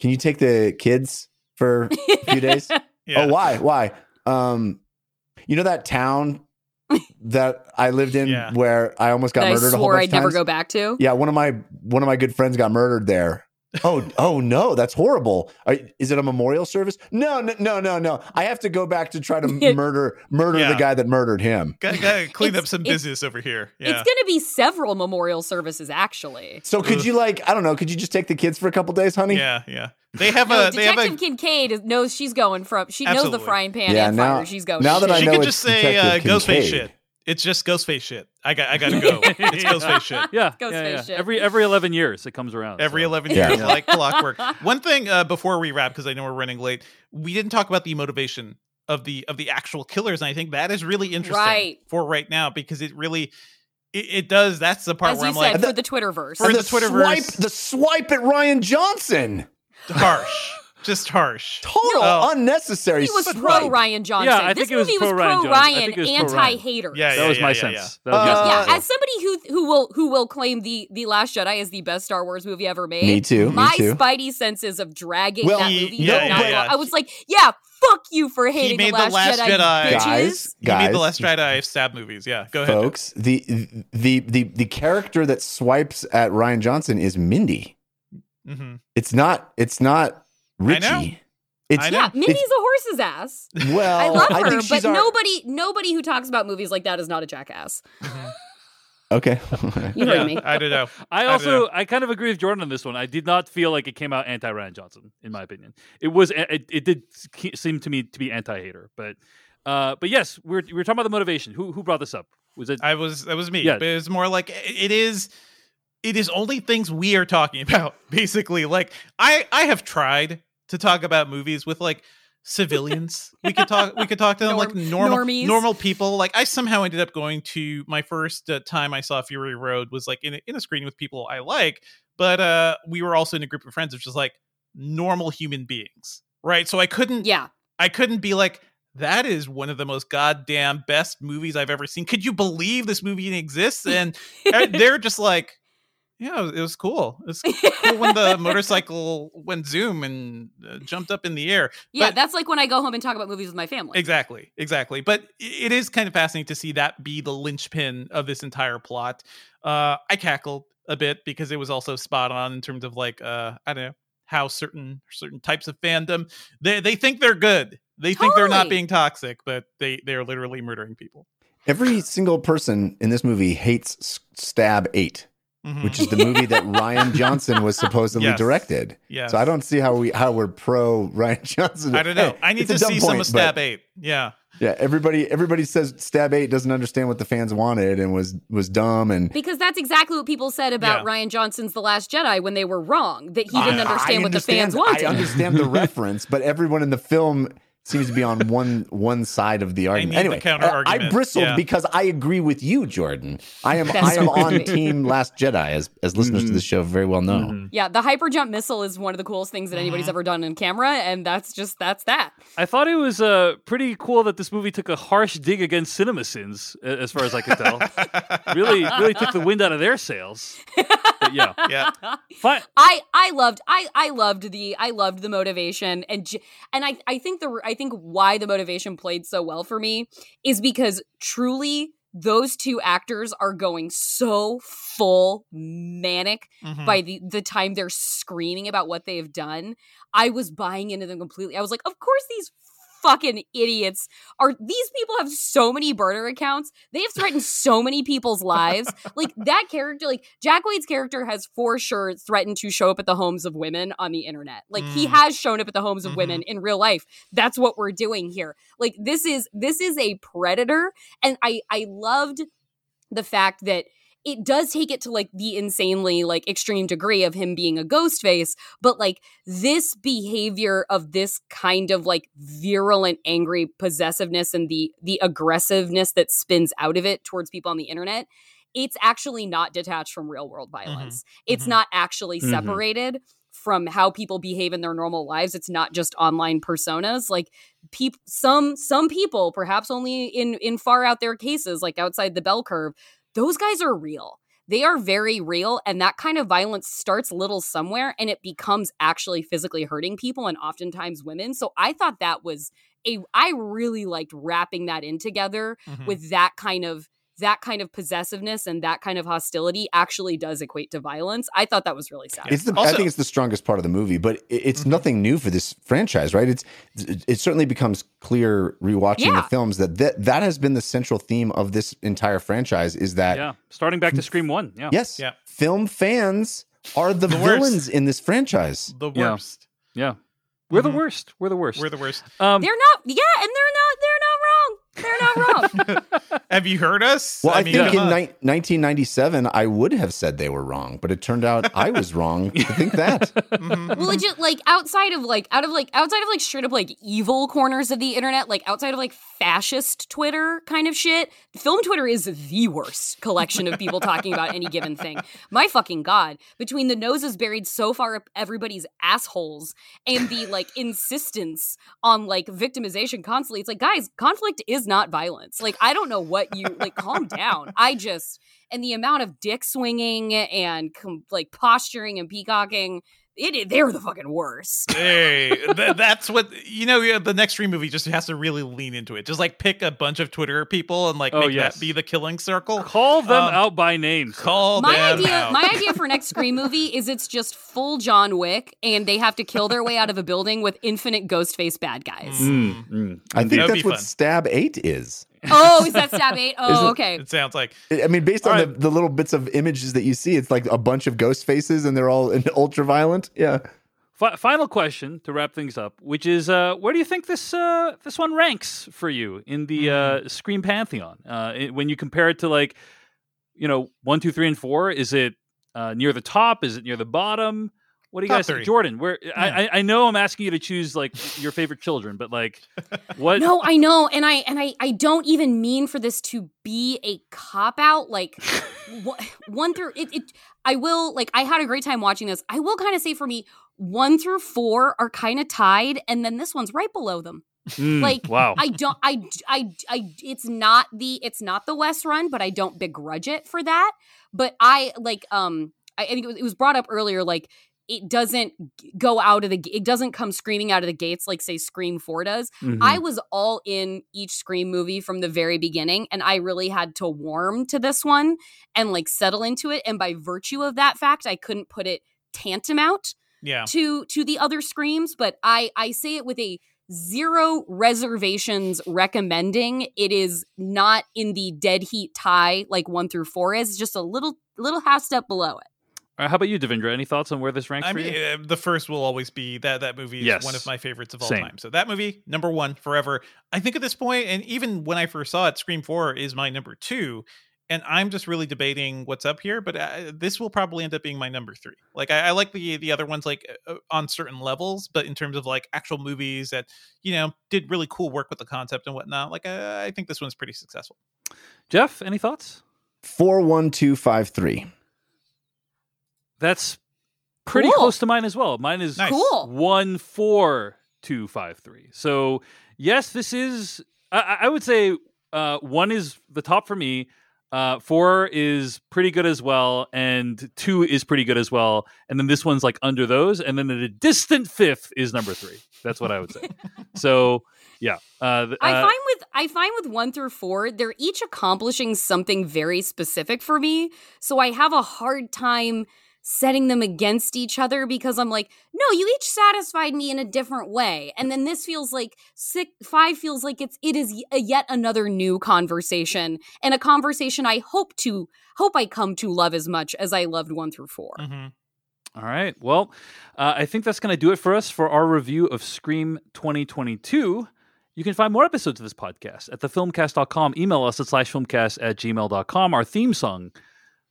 can you take the kids for a few [laughs] days?" Yeah. Oh, why? Why? Um, you know that town that I lived in Yeah. where I almost got that I murdered a whole swore bunch I'd of never go back to. Yeah, one of my one of my good friends got murdered there. Oh, oh no, that's horrible. Are, is it a memorial service? No, no, no, no, no. I have to go back to try to [laughs] murder murder Yeah. the guy that murdered him. Got, got to [laughs] clean up some business over here. Yeah. It's going to be several memorial services, actually. So could you like I don't know? Could you just take the kids for a couple days, honey? yeah, yeah. They have No, a. They have Detective a. Kincaid knows she's going from. She knows the frying pan Yeah, and now- fire. She's going. now that I She know could just say uh, Detective Ghostface shit. It's just Ghostface shit. I got. I got to go. [laughs] It's Ghostface shit. yeah, Ghost yeah, face yeah. shit. Every every eleven years it comes around. Every so. 11 Yeah. years, like clockwork. [laughs] One thing uh, before we wrap, because I know we're running late, we didn't talk about the motivation of the of the actual killers, and I think that is really interesting Right. for right now because it really it, it does. That's the part As where you I'm said, like for the Twitterverse. For And the the Twitterverse. swipe, the swipe at Rian Johnson. harsh, just harsh. Total Oh. unnecessary. he was swipe. pro Rian Johnson. Yeah, I this think it was movie was pro Ryan pro Johnson. I Ryan, think it was pro Ryan. anti-hater. Yeah, That was yeah, my yeah, sense. yeah. Uh, my yeah, sense. as somebody who who will who will claim the the Last Jedi as the best Star Wars movie ever made. Me too. Me My too. Spidey senses of dragging Well, that he- movie. yeah, yeah, yeah. I was like, yeah, fuck you for hating He made the The Last, Last Jedi, Jedi- bitches. Guys, You made guys, the Last Jedi stab movies. Yeah, go ahead. folks. The the the the character that swipes at Rian Johnson is Mindy. hmm It's not. It's not Richie. know. It's I know. Yeah, it's- a horse's ass. well. I love think her, she's but our- nobody nobody who talks about movies like that is not a jackass. Okay. [laughs] You heard Yeah, me. I don't know. [laughs] I don't also know. I kind of agree with Jordan on this one. I did not feel like it came out anti Rian Johnson, in my opinion. It was it, it did seem to me to be anti hater, but uh, but yes, we're we're talking about the motivation. Who who brought this up? Was it? I was that was me. Yeah. But it's more like it is it is only things we are talking [laughs] about, basically. Like I I have tried to talk about movies with like civilians. we could talk we could talk to them like normal normies. normal people. Like I somehow ended up going to my first uh, time I saw Fury Road was like in a, in a screen with people I like, but uh we were also in a group of friends of just like normal human beings. Right? So I couldn't Yeah. I couldn't be like, that is one of the most goddamn best movies I've ever seen. Could you believe this movie exists? And uh, they're just like, Yeah, it was, it was cool. It was cool when the [laughs] motorcycle went zoom and uh, jumped up in the air. Yeah, But- that's like when I go home and talk about movies with my family. Exactly, exactly. But it is kind of fascinating to see that be the linchpin of this entire plot. Uh, I cackled a bit because it was also spot on in terms of like uh, I don't know how certain certain types of fandom they they think they're good. They think they're not being toxic, but they they're literally murdering people. Every single person in this movie hates S- Stab 8, Mhm. which is the movie that Ryan [laughs] Johnson was supposedly Yes. directed. Yes. So I don't see how we how we're pro Rian Johnson. I don't know. Hey, I need to dumb see some of Stab but- Eight. Yeah. Yeah, everybody everybody says Stab 8 doesn't understand what the fans wanted and was was dumb and Because that's exactly what people said about Yeah. Rian Johnson's The Last Jedi when they were wrong, that he didn't I- understand I what the fans wanted. I understand the [laughs] reference, but everyone in the film seems to be on one one side of the argument. need the anyway, counter I- I bristled yeah. because I agree with you, Jordan. I am That's I am on team Last Jedi, as as listeners to this show very well know. Mhm. Yeah, the hyper jump missile is one of the coolest things that anybody's Mm-hmm. ever done in camera, and that's just that's that. I thought it was uh, pretty cool that this movie took a harsh dig against CinemaSins, as far as I could tell. [laughs] really, really took the wind out of their sails. But yeah, [laughs] Yeah. fine. I I loved I I loved the I loved the motivation and and I I think the I think why the motivation played so well for me is because truly those two actors are going so full manic Mhm. by the the time they're screaming about what they've done. I was buying into them completely. I was like, of course these fucking idiots are these people have so many burner accounts. They have threatened [laughs] so many people's lives. Like that character, like Jack Quaid's character has for sure threatened to show up at the homes of women on the internet. Like he Mm. has shown up at the homes of Mhm. women in real life. That's what we're doing here. Like this is this is a predator and I I loved the fact that it does take it to like the insanely like extreme degree of him being a ghost face but like this behavior of this kind of like virulent angry possessiveness and the the aggressiveness that spins out of it towards people on the internet it's actually not detached from real world violence it's Mhm. not actually Mhm. separated from how people behave in their normal lives it's not just online personas like people some some people perhaps only in in far out there cases like outside the bell curve those guys are real they are very real and that kind of violence starts little somewhere and it becomes actually physically hurting people and oftentimes women so i thought that was a i really liked wrapping that in together Mhm. with that kind of that kind of possessiveness and that kind of hostility actually does equate to violence i thought that was really sad It's the, I think it's the strongest part of the movie, but it- it's Mhm. nothing new for this franchise, right? It's it certainly becomes clear rewatching Yeah. the films that, that that has been the central theme of this entire franchise is that Yeah, starting back to Scream One. Yeah, yes, Yeah. film fans are the, The worst. villains in this franchise. the worst. yeah. We're the Mhm. worst. We're the worst. We're the worst. um, they're not yeah and they're not they're not wrong they're not wrong [laughs] Have you heard us? Well, I, mean, think come in ni- 1997, I would have said they were wrong, but it turned out I was wrong to think that. [laughs] Mhm. well legit like outside of like out of like outside of like straight up like evil corners of the internet like outside of like fascist twitter kind of shit film twitter is the worst collection of people talking about any given thing. My fucking god between the noses buried so far up everybody's assholes and the like insistence on like victimization constantly it's like guys conflict is not violence. Like i don't know what you like calm down. I just and the amount of dick swinging and com- like posturing and peacocking it they're the fucking worst [laughs] hey, th- that's what you know. Yeah, the next Scream movie just has to really lean into it. Just like pick a bunch of Twitter people and like Oh, make yes. that be the killing circle. call them Um, out by name. Call my them idea out. my idea for next scream movie is it's just full john wick and they have to kill their way out of a building with infinite ghost face bad guys Mm, mm. I think That'd that's what fun. Stab 8 is. Oh [laughs] is that stab eight oh it- okay It sounds like I mean, based on All the, the little bits of images that you see, it's like a bunch of ghost faces and they're all [laughs] ultra violent. Yeah. Fi- final question to wrap things up, which is, uh, where do you think this uh, this one ranks for you in the uh, Scream pantheon? Uh, it- when you compare it to like, you know, one, two, three, and four, is it uh, near the top? Is it near the bottom? What do you Top guys think. Jordan? Where I, I I know I'm asking you to choose like your favorite children, but like, [laughs] what? no i know and i and i i don't even mean for this to be a cop out like [laughs] one through it, it i will like i had a great time watching this i will kind of say for me one through four are kind of tied and then this one's right below them Mm, like, wow. I don't I I I it's not the it's not the West Run, but I don't begrudge it for that. But I like um I think it was brought up earlier, like it doesn't go out of the it doesn't come screaming out of the gates like say Scream 4 does. Mhm. I was all in each Scream movie from the very beginning and I really had to warm to this one and like settle into it and by virtue of that fact I couldn't put it tantamount Yeah. to to the other screams but i i say it with a zero reservations recommending it is not in the dead heat tie like one through four is just a little little half step below it Uh, how about you, Devindra? Any thoughts on where this ranks I for mean, you? uh, the first will always be that that movie is Yes. one of my favorites of all Same. time. So that movie, number one forever. I think at this point, and even when I first saw it, Scream Four is my number two, and I'm just really debating what's up here. But uh, this will probably end up being my number three. Like I, I like the the other ones like uh, on certain levels, but in terms of like actual movies that you know did really cool work with the concept and whatnot, like uh, I think this one's pretty successful. Jeff, any thoughts? Four one two five three. That's pretty Cool. close to mine as well. Mine is Nice. cool one four two five three. So yes, this is. I, I- I would say uh, one is the top for me. Uh, four is pretty good as well, and two is pretty good as well, and then this one's like under those, and then a distant fifth is number three. That's what I would say. [laughs] so yeah, uh, th- I uh, find with I find with one through four, they're each accomplishing something very specific for me. So I have a hard time setting them against each other because I'm like, no, you each satisfied me in a different way. And then this feels like six five feels like it's it is yet another new conversation and a conversation I hope to hope I come to love as much as I loved one through 4 Mm-hmm. All right. Well, uh, I think that's going to do it for us for our review of Scream 2022. You can find more episodes of this podcast at thefilmcast.com. Email us at slashfilmcast at gmail.com. Our theme song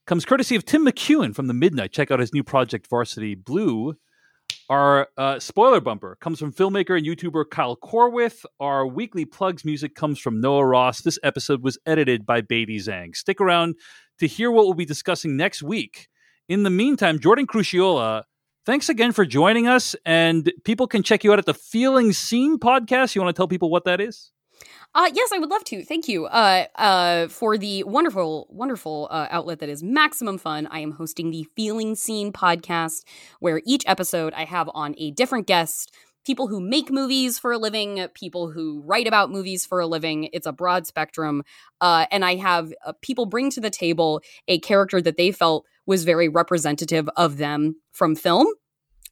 comes courtesy of Tim McEwan from The Midnight. Check out his new project, Varsity Blue. Our uh, spoiler bumper comes from filmmaker and YouTuber Kyle Corwith. Our weekly plugs music comes from Noah Ross. This episode was edited by Beatty Zhang. Stick around to hear what we'll be discussing next week. In the meantime, Jordan Crucchiola, thanks again for joining us. And people can check you out at the Feeling Seen podcast. You want to tell people what that is? Uh, yes, I would love to. Thank you. Uh, uh, for the wonderful, wonderful uh, outlet that is Maximum Fun. I am hosting the Feeling Seen podcast, where each episode I have on a different guest. People who make movies for a living, people who write about movies for a living. It's a broad spectrum. Uh, and I have uh, people bring to the table a character that they felt was very representative of them from film.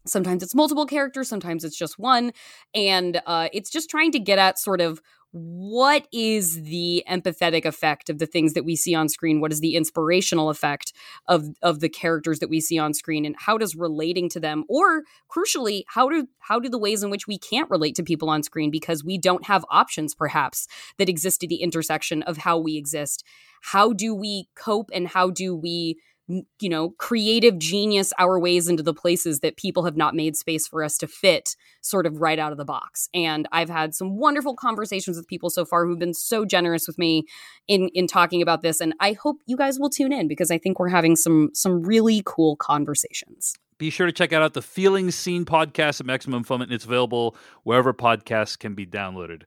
Sometimes it's multiple characters, sometimes it's just one. And uh, it's just trying to get at sort of what is the empathetic effect of the things that we see on screen? What is the inspirational effect of of the characters that we see on screen? And how does relating to them or crucially how do how do the ways in which we can't relate to people on screen because we don't have options perhaps that exist at the intersection of how we exist? How do we cope and how do we you know creative genius our ways into the places that people have not made space for us to fit sort of right out of the box and i've had some wonderful conversations with people so far who've been so generous with me in in talking about this and i hope you guys will tune in because i think we're having some some really cool conversations Be sure to check out the Feeling Seen podcast at Maximum Fun, and it's available wherever podcasts can be downloaded.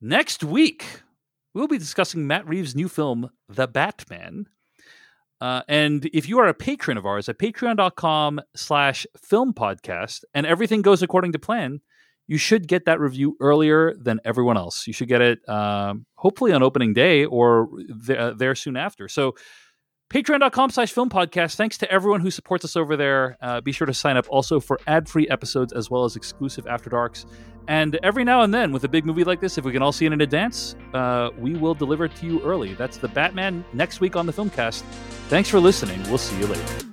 Next week, we'll be discussing Matt Reeves' new film, The Batman. Uh, and if you are a patron of ours at patreon.com slash film podcast and everything goes according to plan, you should get that review earlier than everyone else. You should get it um, hopefully on opening day or th- uh, there soon after. So patreon.com slash film podcast. Thanks to everyone who supports us over there. Uh, be sure to sign up also for ad-free episodes as well as exclusive after darks. And every now and then with a big movie like this if we can all see it in advance uh, we will deliver it to you early. That's the batman next week on the filmcast. Thanks for listening. We'll see you later